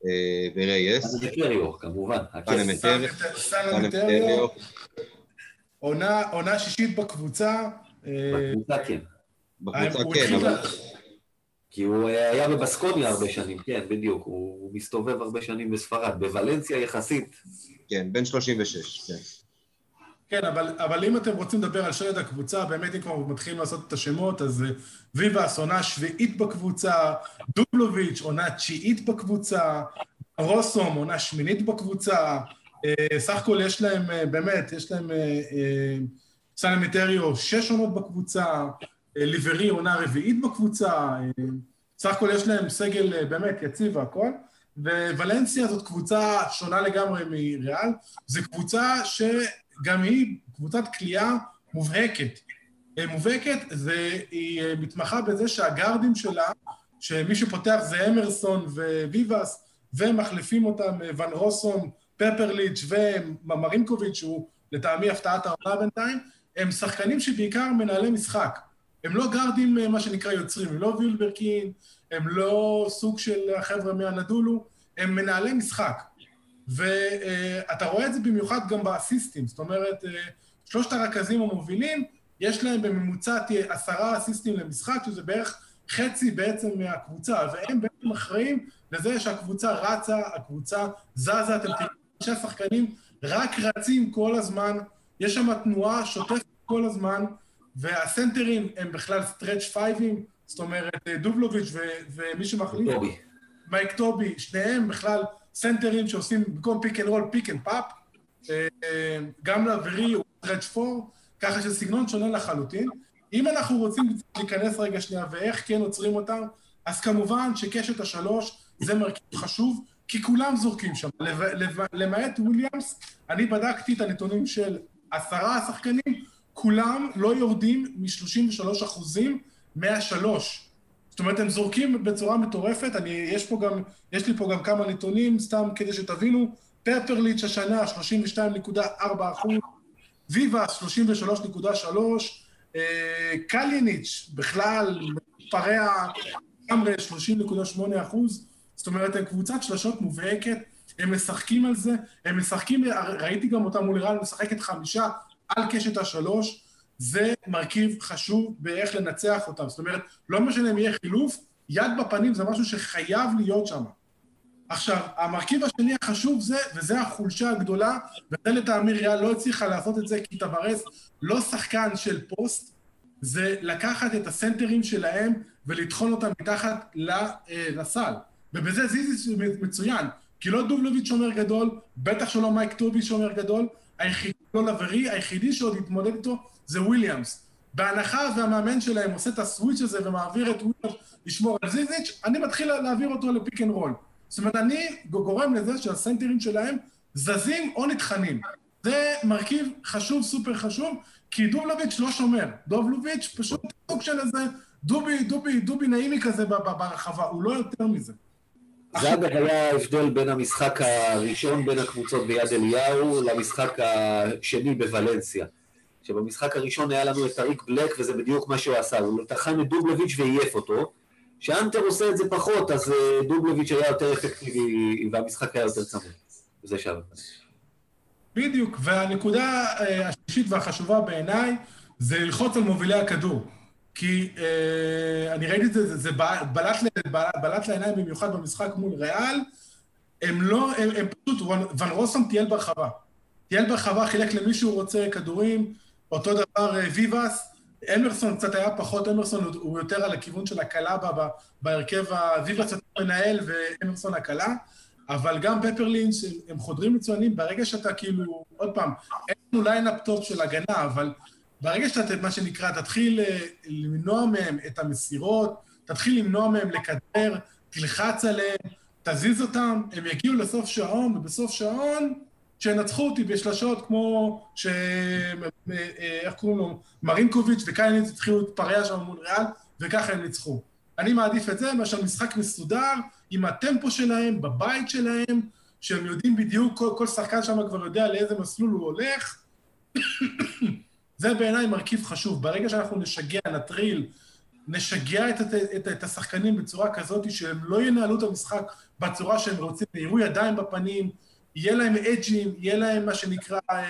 Speaker 1: אה, ורייס.
Speaker 2: סנמטריו, כמובן.
Speaker 3: סנמטריו. עונה שישית בקבוצה.
Speaker 2: בקבוצה כן.
Speaker 1: בקבוצה כן, אבל...
Speaker 2: כי הוא היה בבסקוניה הרבה שנים, כן, בדיוק. הוא מסתובב הרבה שנים בספרד. בוולנסיה יחסית.
Speaker 1: כן, בין 36, כן.
Speaker 3: כן, אבל, אבל אם אתם רוצים לדבר על שלד הקבוצה, באמת אם כבר מתחילים לעשות את השמות, אז ויבאס עונה שביעית בקבוצה, דובלוביץ' עונה תשיעית בקבוצה, רוסום עונה שמינית בקבוצה, סך הכל יש להם, באמת, יש להם סלמיטריו שש עונות בקבוצה, ליברי עונה רביעית בקבוצה, סך הכל יש להם סגל באמת יציב והכל, וולנסיה זאת קבוצה שונה לגמרי מריאל, זו קבוצה שגם היא קבוצת כליאה מובהקת. מובהקת, והיא מתמחה בזה שהגארדים שלה, שמי שפותח זה אמרסון וויבאס, ומחליפים אותם ון רוסום, פפרליץ' וממרינקוביץ', שהוא לטעמי הפתעת העונה בינתיים, הם שחקנים שבעיקר מנהלי משחק. הם לא גארדים, מה שנקרא, יוצרים, הם לא וילברקין, הם לא סוג של החבר'ה מהנדולו, הם מנהלי משחק. ואתה רואה את זה במיוחד גם באסיסטים, זאת אומרת, שלושת הרכזים המובילים, יש להם בממוצע עשרה אסיסטים למשחק, שזה בערך חצי בעצם מהקבוצה, והם בעצם אחראים לזה שהקבוצה רצה, הקבוצה זזה, אתם תראו אנשי שחקנים רק רצים כל הזמן, יש שם תנועה שוטפת כל הזמן, והסנטרים הם בכלל stretch five ים, זאת אומרת, דובלוביץ' ו- ומי שמחליט,
Speaker 2: טובי.
Speaker 3: מייק טובי, שניהם בכלל סנטרים שעושים במקום pick and roll, pick and pop, גם לאווירי הוא stretch four, ככה שסגנון שונה לחלוטין. אם אנחנו רוצים להיכנס רגע שנייה ואיך כן עוצרים אותם, אז כמובן שקשת השלוש זה מרכיב חשוב, כי כולם זורקים שם. למעט וויליאמס, אני בדקתי את הנתונים של עשרה השחקנים, כולם לא יורדים מ-33 אחוזים מהשלוש. זאת אומרת, הם זורקים בצורה מטורפת, אני, יש, פה גם, יש לי פה גם כמה נתונים, סתם כדי שתבינו, פפרליץ' השנה 32.4 אחוז, ויבאס 33.3, אה, קליניץ' בכלל מתפרע לגמרי 30.8 אחוז, זאת אומרת, הם קבוצת שלשות מובהקת, הם משחקים על זה, הם משחקים, ראיתי גם אותם מול איראן, משחקת חמישה על קשת השלוש, זה מרכיב חשוב באיך לנצח אותם. זאת אומרת, לא משנה אם יהיה חילוף, יד בפנים זה משהו שחייב להיות שם. עכשיו, המרכיב השני החשוב זה, וזה החולשה הגדולה, וזה לטעמי ריאל לא הצליחה לעשות את זה, כי טוורס לא שחקן של פוסט, זה לקחת את הסנטרים שלהם ולטחון אותם מתחת לסל. ובזה זיזי מצוין, כי לא דובלוביץ' שומר גדול, בטח שלא מייק טובי שומר גדול, היחידי, לא לברי, היחידי שעוד יתמודד איתו זה וויליאמס. בהנחה והמאמן שלהם עושה את ה switch הזה ומעביר את וויליאמס לשמור על זיזיץ', אני מתחיל להעביר אותו ל pick and roll. זאת אומרת, אני גורם לזה שהסנטרים שלהם זזים או נטחנים. זה מרכיב חשוב, סופר חשוב, כי דובלוביץ' לא שומר. דובלוביץ' פשוט סוג של איזה דובי, דובי, דובי נעימי כזה ברחבה, הוא לא יותר מזה.
Speaker 2: זה אגב היה ההבדל בין המשחק הראשון בין הקבוצות ביד אליהו למשחק השני בוולנסיה. שבמשחק הראשון היה לנו את אריק בלק וזה בדיוק מה שהוא עשה, הוא טחן את דובלביץ' ועייף אותו. כשאנטר עושה את זה פחות, אז אה, דובלביץ' היה יותר אפקטיבי והמשחק היה יותר צמוד. וזה שם.
Speaker 3: בדיוק, והנקודה אה, השלישית והחשובה בעיניי זה ללחוץ על מובילי הכדור. כי אה, אני ראיתי את זה, זה בלט, בלט לעיניים במיוחד במשחק מול ריאל, הם לא, הם, הם פשוט, ון רוסם טייל ברחבה. טייל ברחבה, חילק למי שהוא רוצה כדורים, אותו דבר אה, ויבאס, אמרסון קצת היה פחות, אמרסון הוא יותר על הכיוון של הקלה בהרכב, ויבאס יותר מנהל ואמרסון הקלה, אבל גם פפרלינס, הם חודרים מצוינים, ברגע שאתה כאילו, עוד פעם, אין לנו ליינאפ טוב של הגנה, אבל ברגע שאתה, מה שנקרא, תתחיל אה, למנוע מהם את המסירות, תתחיל למנוע מהם לקדר, תלחץ עליהם, תזיז אותם, הם יגיעו לסוף שעון, ובסוף שעון, שינצחו אותי בשלשות כמו ש... אה, אה, איך קוראים לו? מרינקוביץ' וקייניץ התחילו להתפרע שם מול ריאל, וככה הם ניצחו. אני מעדיף את זה מאשר משחק מסודר, עם הטמפו שלהם, בבית שלהם, שהם יודעים בדיוק, כל, כל שחקן שם כבר יודע לאיזה מסלול הוא הולך. זה בעיניי מרכיב חשוב. ברגע שאנחנו נשגע, נטריל, נשגע את, את, את, את השחקנים בצורה כזאת שהם לא ינהלו את המשחק בצורה שהם רוצים, יראו ידיים בפנים, יהיה להם אג'ים, יהיה להם מה שנקרא, אה,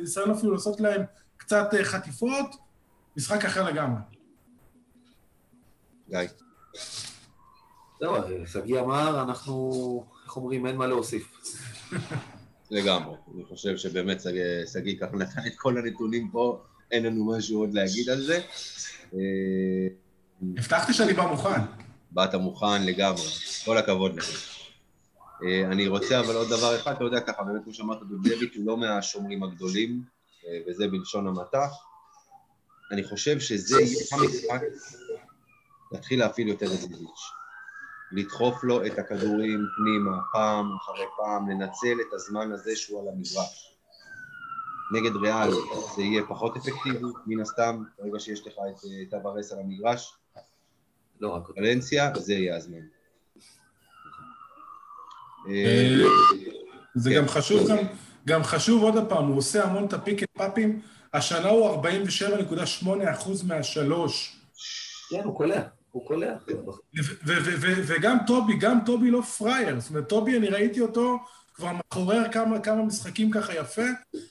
Speaker 3: ניסיון אפילו לעשות להם קצת אה, חטיפות, משחק אחר לגמרי.
Speaker 1: גיא.
Speaker 2: זהו, שגיא אמר, אנחנו, איך אומרים, אין מה להוסיף.
Speaker 1: לגמרי. אני חושב שבאמת שגיא ככה נתן את כל הנתונים פה, אין לנו משהו עוד להגיד על זה. אה,
Speaker 3: הבטחתי שאני בא מוכן.
Speaker 1: באת מוכן לגמרי, כל הכבוד לך. אה, אני רוצה אבל עוד דבר אחד, אתה יודע ככה, באמת כמו שאמרת, דודלביץ' הוא לא מהשומרים הגדולים, אה, וזה בלשון המעטה. אני חושב שזה יהיה המשחק להתחיל להפעיל יותר את זיזיץ'. לדחוף לו את הכדורים פנימה, פעם אחרי פעם, לנצל את הזמן הזה שהוא על המגרש. נגד ריאל זה יהיה פחות אפקטיבי, מן הסתם, ברגע שיש לך את טווארס על המגרש.
Speaker 2: לא רק
Speaker 1: ולנסיה, זה יהיה הזמן.
Speaker 3: אה, זה גם חשוב, גם, גם חשוב עוד פעם, הוא עושה המון את הפיק פאפים, השנה הוא 47.8% מהשלוש.
Speaker 2: כן, הוא קולע. הוא קולע.
Speaker 3: וגם טובי, גם טובי לא פראייר. זאת אומרת, טובי, אני ראיתי אותו כבר מחורר כמה, כמה משחקים ככה יפה.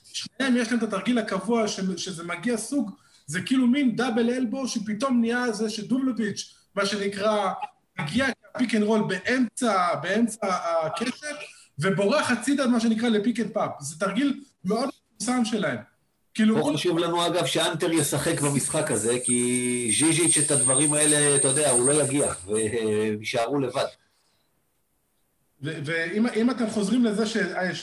Speaker 3: שניהם יש להם את התרגיל הקבוע, שזה מגיע סוג, זה כאילו מין double elbow שפתאום נהיה זה שדובלוביץ', מה שנקרא, מגיע pick and roll באמצע, באמצע הקשת, ובורח הצידה, מה שנקרא, ל pick and pop. זה תרגיל מאוד מפורסם שלהם. כאילו...
Speaker 2: פה חשוב לנו אגב שאנטר ישחק במשחק הזה, כי ז'יז'יץ' את הדברים האלה, אתה יודע, הוא לא יגיע, והם יישארו לבד.
Speaker 3: ואם אתם חוזרים לזה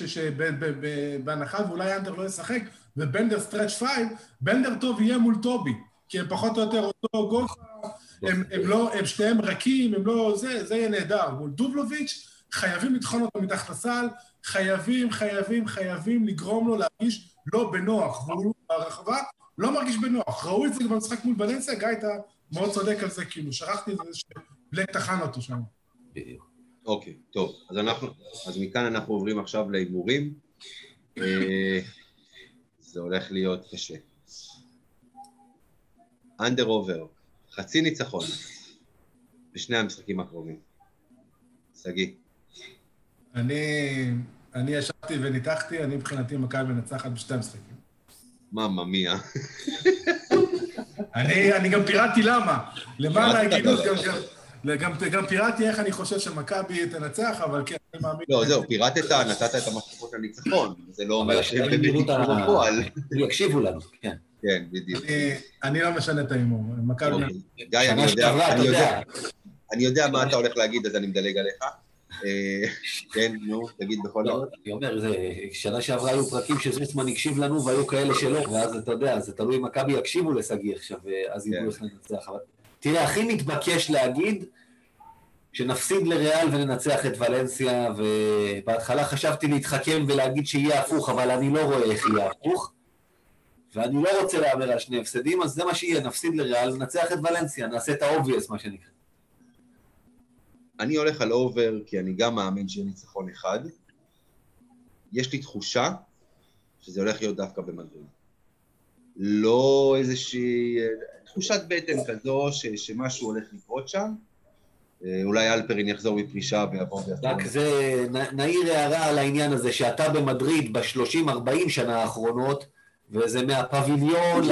Speaker 3: שבהנחה ואולי אנטר לא ישחק, ובנדר stretch five, בנדר טוב יהיה מול טובי, כי הם פחות או יותר אותו גובה, הם, הם לא, הם שניהם רכים, הם לא... זה, זה יהיה נהדר. מול דובלוביץ', חייבים לטחון אותו מתחת לסל, חייבים, חייבים, חייבים לגרום לו להרגיש לא בנוח. והוא ברחבה לא מרגיש בנוח. ראו את זה במשחק מול ולנסיה, גיא, אתה מאוד צודק על זה, כאילו, שכחתי את זה שבלק טחן אותו שם.
Speaker 1: אוקיי, טוב. אז אנחנו, אז מכאן אנחנו עוברים עכשיו להימורים. אה, זה הולך להיות קשה. אנדר עובר, חצי ניצחון בשני המשחקים הקרובים. שגיא.
Speaker 3: אני, אני ישבתי וניתחתי, אני מבחינתי מכבי מנצחת בשתי המשחקים.
Speaker 1: ממא מיה.
Speaker 3: אני, אני גם פירטתי למה. למען ההגינות גם, גם, גם פירטתי איך אני חושב שמכבי תנצח, אבל כן, אני מאמין...
Speaker 1: לא, זהו, פירטת, נתת את המפתחות לניצחון. זה לא אומר
Speaker 2: שהם באמת יקרו בפועל. יקשיבו לנו, כן.
Speaker 1: כן, בדיוק.
Speaker 3: אני לא משנה את ההימור. מכבי...
Speaker 1: אוקיי. גיא, אני יודע מה אתה הולך להגיד, אז אני מדלג עליך. אה, כן, נו, תגיד בכל
Speaker 2: זאת. לא, אני אומר, שנה שעברה היו פרקים שזריצמן הקשיב לנו והיו כאלה שלא, ואז אתה יודע, זה תלוי אם מכבי יקשיבו לשגיא עכשיו, ואז ידעו איך לנצח. תראה, הכי מתבקש להגיד שנפסיד לריאל וננצח את ולנסיה, ובהתחלה חשבתי להתחכם ולהגיד שיהיה הפוך, אבל אני לא רואה איך יהיה הפוך. ואני לא רוצה להמר על שני הפסדים, אז זה מה שיהיה, נפסיד לריאל, ננצח את ולנסיה, נעשה את ה obvious, מה שנקרא.
Speaker 1: אני הולך על over, כי אני גם מאמין שיהיה ניצחון אחד. יש לי תחושה שזה הולך להיות דווקא במדריד. לא איזושהי... תחושת בטן כזו ש, שמשהו הולך לקרות שם. אה, אולי אלפרין יחזור מפרישה ויבוא
Speaker 2: ויחזור. רק זה, נעיר הערה על העניין הזה, שאתה במדריד ב-30-40 שנה האחרונות, וזה מהפביליון,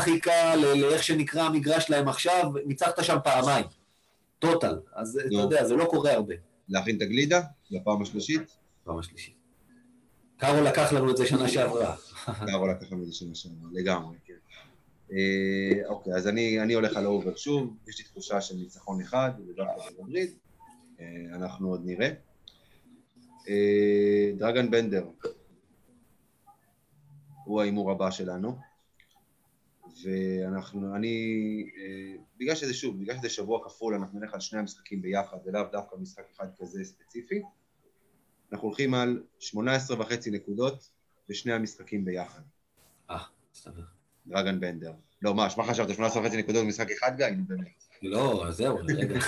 Speaker 2: חיכה לאיך שנקרא המגרש להם עכשיו, ניצחת שם פעמיים. טוטל. אז אתה יודע, זה לא קורה הרבה.
Speaker 1: להכין את הגלידה? לפעם השלישית?
Speaker 2: פעם השלישית. קארול לקח לנו את זה שנה שעברה.
Speaker 1: קארול לקח לנו את זה שנה שעברה, לגמרי, כן. אה, אוקיי, אז אני הולך על ה over שוב, יש לי תחושה של ניצחון אחד, ודווקא במדריד, אה, אנחנו עוד נראה. אה, דרגן בנדר, הוא ההימור הבא שלנו. ואנחנו, אני, אה, בגלל שזה שוב, בגלל שזה שבוע כפול, אנחנו נלך על שני המשחקים ביחד, ולאו דווקא משחק אחד כזה ספציפי. אנחנו הולכים על 18 וחצי נקודות בשני המשחקים ביחד.
Speaker 2: אה, סבבה.
Speaker 1: דרגן בנדר. לא, מה, מה חשבת, 18 וחצי נקודות במשחק אחד, גיא? נו באמת.
Speaker 2: לא, זהו, רגע,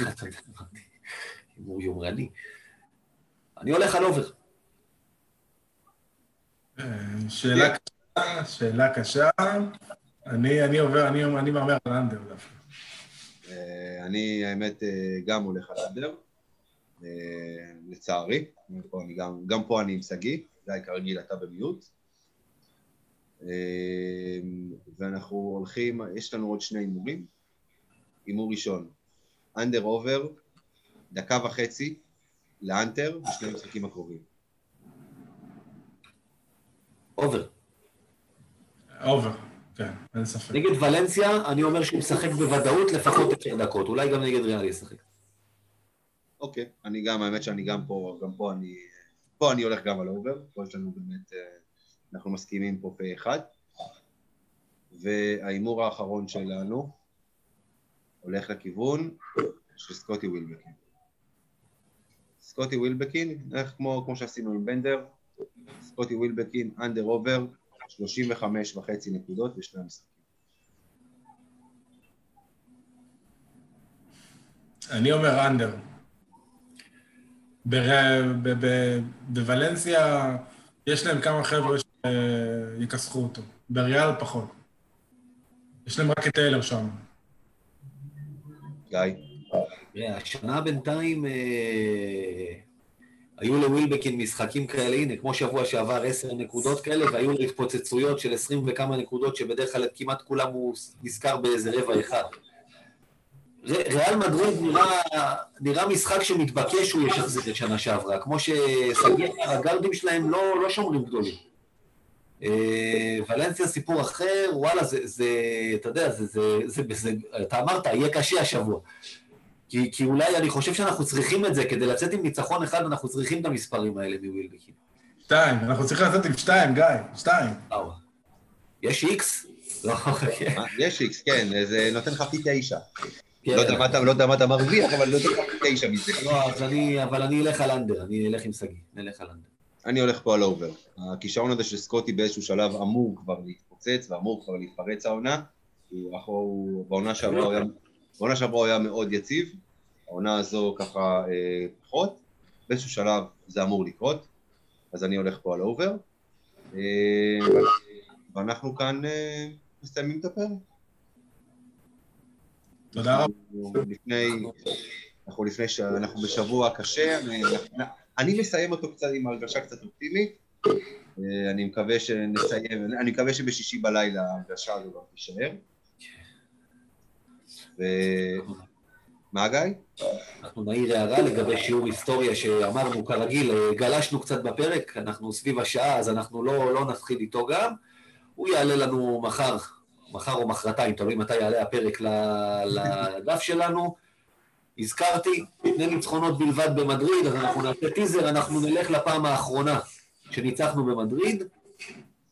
Speaker 2: הימור יומרני. אני הולך על אובר.
Speaker 3: אה, שאלה קשה, שאלה קשה. אני, אני עובר, אני, אני מהמר על אנדר דווקא.
Speaker 1: אה, אני, האמת, אה, גם הולך על אנדר, אה, לצערי. גם, גם פה אני עם שגיא, גיא כרגיל אתה במיעוט. ואנחנו הולכים, יש לנו עוד שני הימורים. הימור ראשון, under over, דקה וחצי להאנטר בשני המשחקים הקרובים.
Speaker 3: over. over. כן, אין ספק.
Speaker 2: נגד ולנסיה, אני אומר שהוא משחק בוודאות לפחות עשר דקות, אולי גם נגד ריאל ישחק.
Speaker 1: אוקיי, אני גם, האמת שאני גם פה, גם פה אני, פה אני הולך גם על over, פה יש לנו באמת, אה, אנחנו מסכימים פה פה אחד. וההימור האחרון שלנו הולך לכיוון של סקוטי ווילבקין. סקוטי ווילבקין, איך כמו, כמו שעשינו עם בנדר, סקוטי ווילבקין, under over, 35 וחצי נקודות בשני המשחקים.
Speaker 3: אני אומר אנדר. בוולנסיה יש להם כמה חבר'ה שיכסחו אותו, בריאל פחות. יש להם רק את טיילר שם.
Speaker 1: גיא.
Speaker 2: השנה בינתיים אה, היו לווילבקין משחקים כאלה, הנה, כמו שבוע שעבר, עשר נקודות כאלה, והיו לו התפוצצויות של עשרים וכמה נקודות, שבדרך כלל כמעט כולם הוא נזכר באיזה רבע אחד. ריאל מדריד נראה, נראה משחק שמתבקש שהוא ישחזר את שנה שעברה, כמו שסגי הגרדים שלהם לא, לא שומרים גדולים. אה, ולנסיה סיפור אחר, וואלה, זה, זה אתה יודע, זה, זה, זה, זה, זה, אתה אמרת, יהיה קשה השבוע. כי, כי אולי אני חושב שאנחנו צריכים את זה, כדי לצאת עם ניצחון אחד, אנחנו צריכים את המספרים האלה מווילבקין.
Speaker 3: שתיים, אנחנו צריכים לצאת עם שתיים, גיא, שתיים.
Speaker 2: יש איקס? לא,
Speaker 1: כן. יש איקס, כן, זה נותן לך פי תשע. לא יודע מה אתה מרוויח, אבל נותן לך פי תשע מזה.
Speaker 2: לא, אז אני, אבל אני אלך על under, אני אלך עם שגיא, נלך על under.
Speaker 1: אני הולך פה על over. הכישרון הזה של סקוטי באיזשהו שלב אמור כבר להתפוצץ ואמור כבר להתפרץ העונה. הוא בעונה שעברה הוא היה מאוד יציב, העונה הזו ככה אה, פחות, באיזשהו שלב זה אמור לקרות, אז אני הולך פה על אובר, אה, ואנחנו כאן אה, מסיימים את הפרק.
Speaker 3: תודה
Speaker 1: רבה. אנחנו לפני, ש... אנחנו בשבוע קשה, אני, אני מסיים אותו קצת עם הרגשה קצת אופטימית, אני מקווה שנסיים, אני מקווה שבשישי בלילה ההרגשה הזו גם תישאר. ו... מה גיא?
Speaker 2: אנחנו נעיר הערה לגבי שיעור היסטוריה שאמרנו כרגיל, גלשנו קצת בפרק, אנחנו סביב השעה, אז אנחנו לא, לא נתחיל איתו גם. הוא יעלה לנו מחר, מחר או מחרתיים, תלוי מתי יעלה הפרק לדף שלנו. הזכרתי, שני ניצחונות בלבד במדריד, אז אנחנו נעשה טיזר, אנחנו נלך לפעם האחרונה שניצחנו במדריד,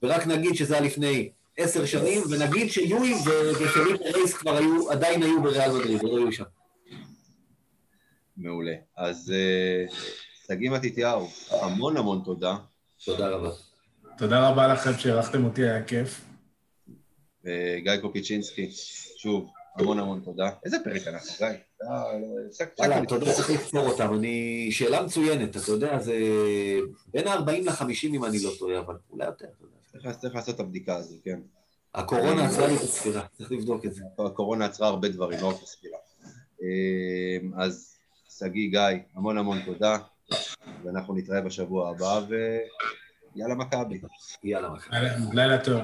Speaker 2: ורק נגיד שזה היה לפני עשר שנים, ונגיד שיואי ופליפ רייס כבר היו, עדיין היו בריאל מדריד, לא היו שם.
Speaker 1: מעולה. אז אה, שגיא מתתיהו, המון המון תודה.
Speaker 2: תודה רבה.
Speaker 3: תודה רבה לכם שאירחתם אותי, היה כיף.
Speaker 1: גיא קופיצ'ינסקי, שוב, המון המון תודה. איזה פרק אנחנו, גיא?
Speaker 2: וואלה, אתה יודע, צריך לפתור אותם. אני... שאלה מצוינת, אתה יודע, זה בין ה-40 ל-50 אם אני לא טועה, אבל אולי יותר, אתה
Speaker 1: יודע. צריך לעשות את הבדיקה הזו, כן.
Speaker 2: הקורונה עצרה לי את הספירה, צריך לבדוק את זה.
Speaker 1: הקורונה עצרה הרבה דברים, לא רק את הספירה. אה, אז שגיא, גיא, המון המון תודה, ואנחנו נתראה בשבוע הבא, ויאללה מכבי.
Speaker 2: יאללה מכבי.
Speaker 3: לילה טוב.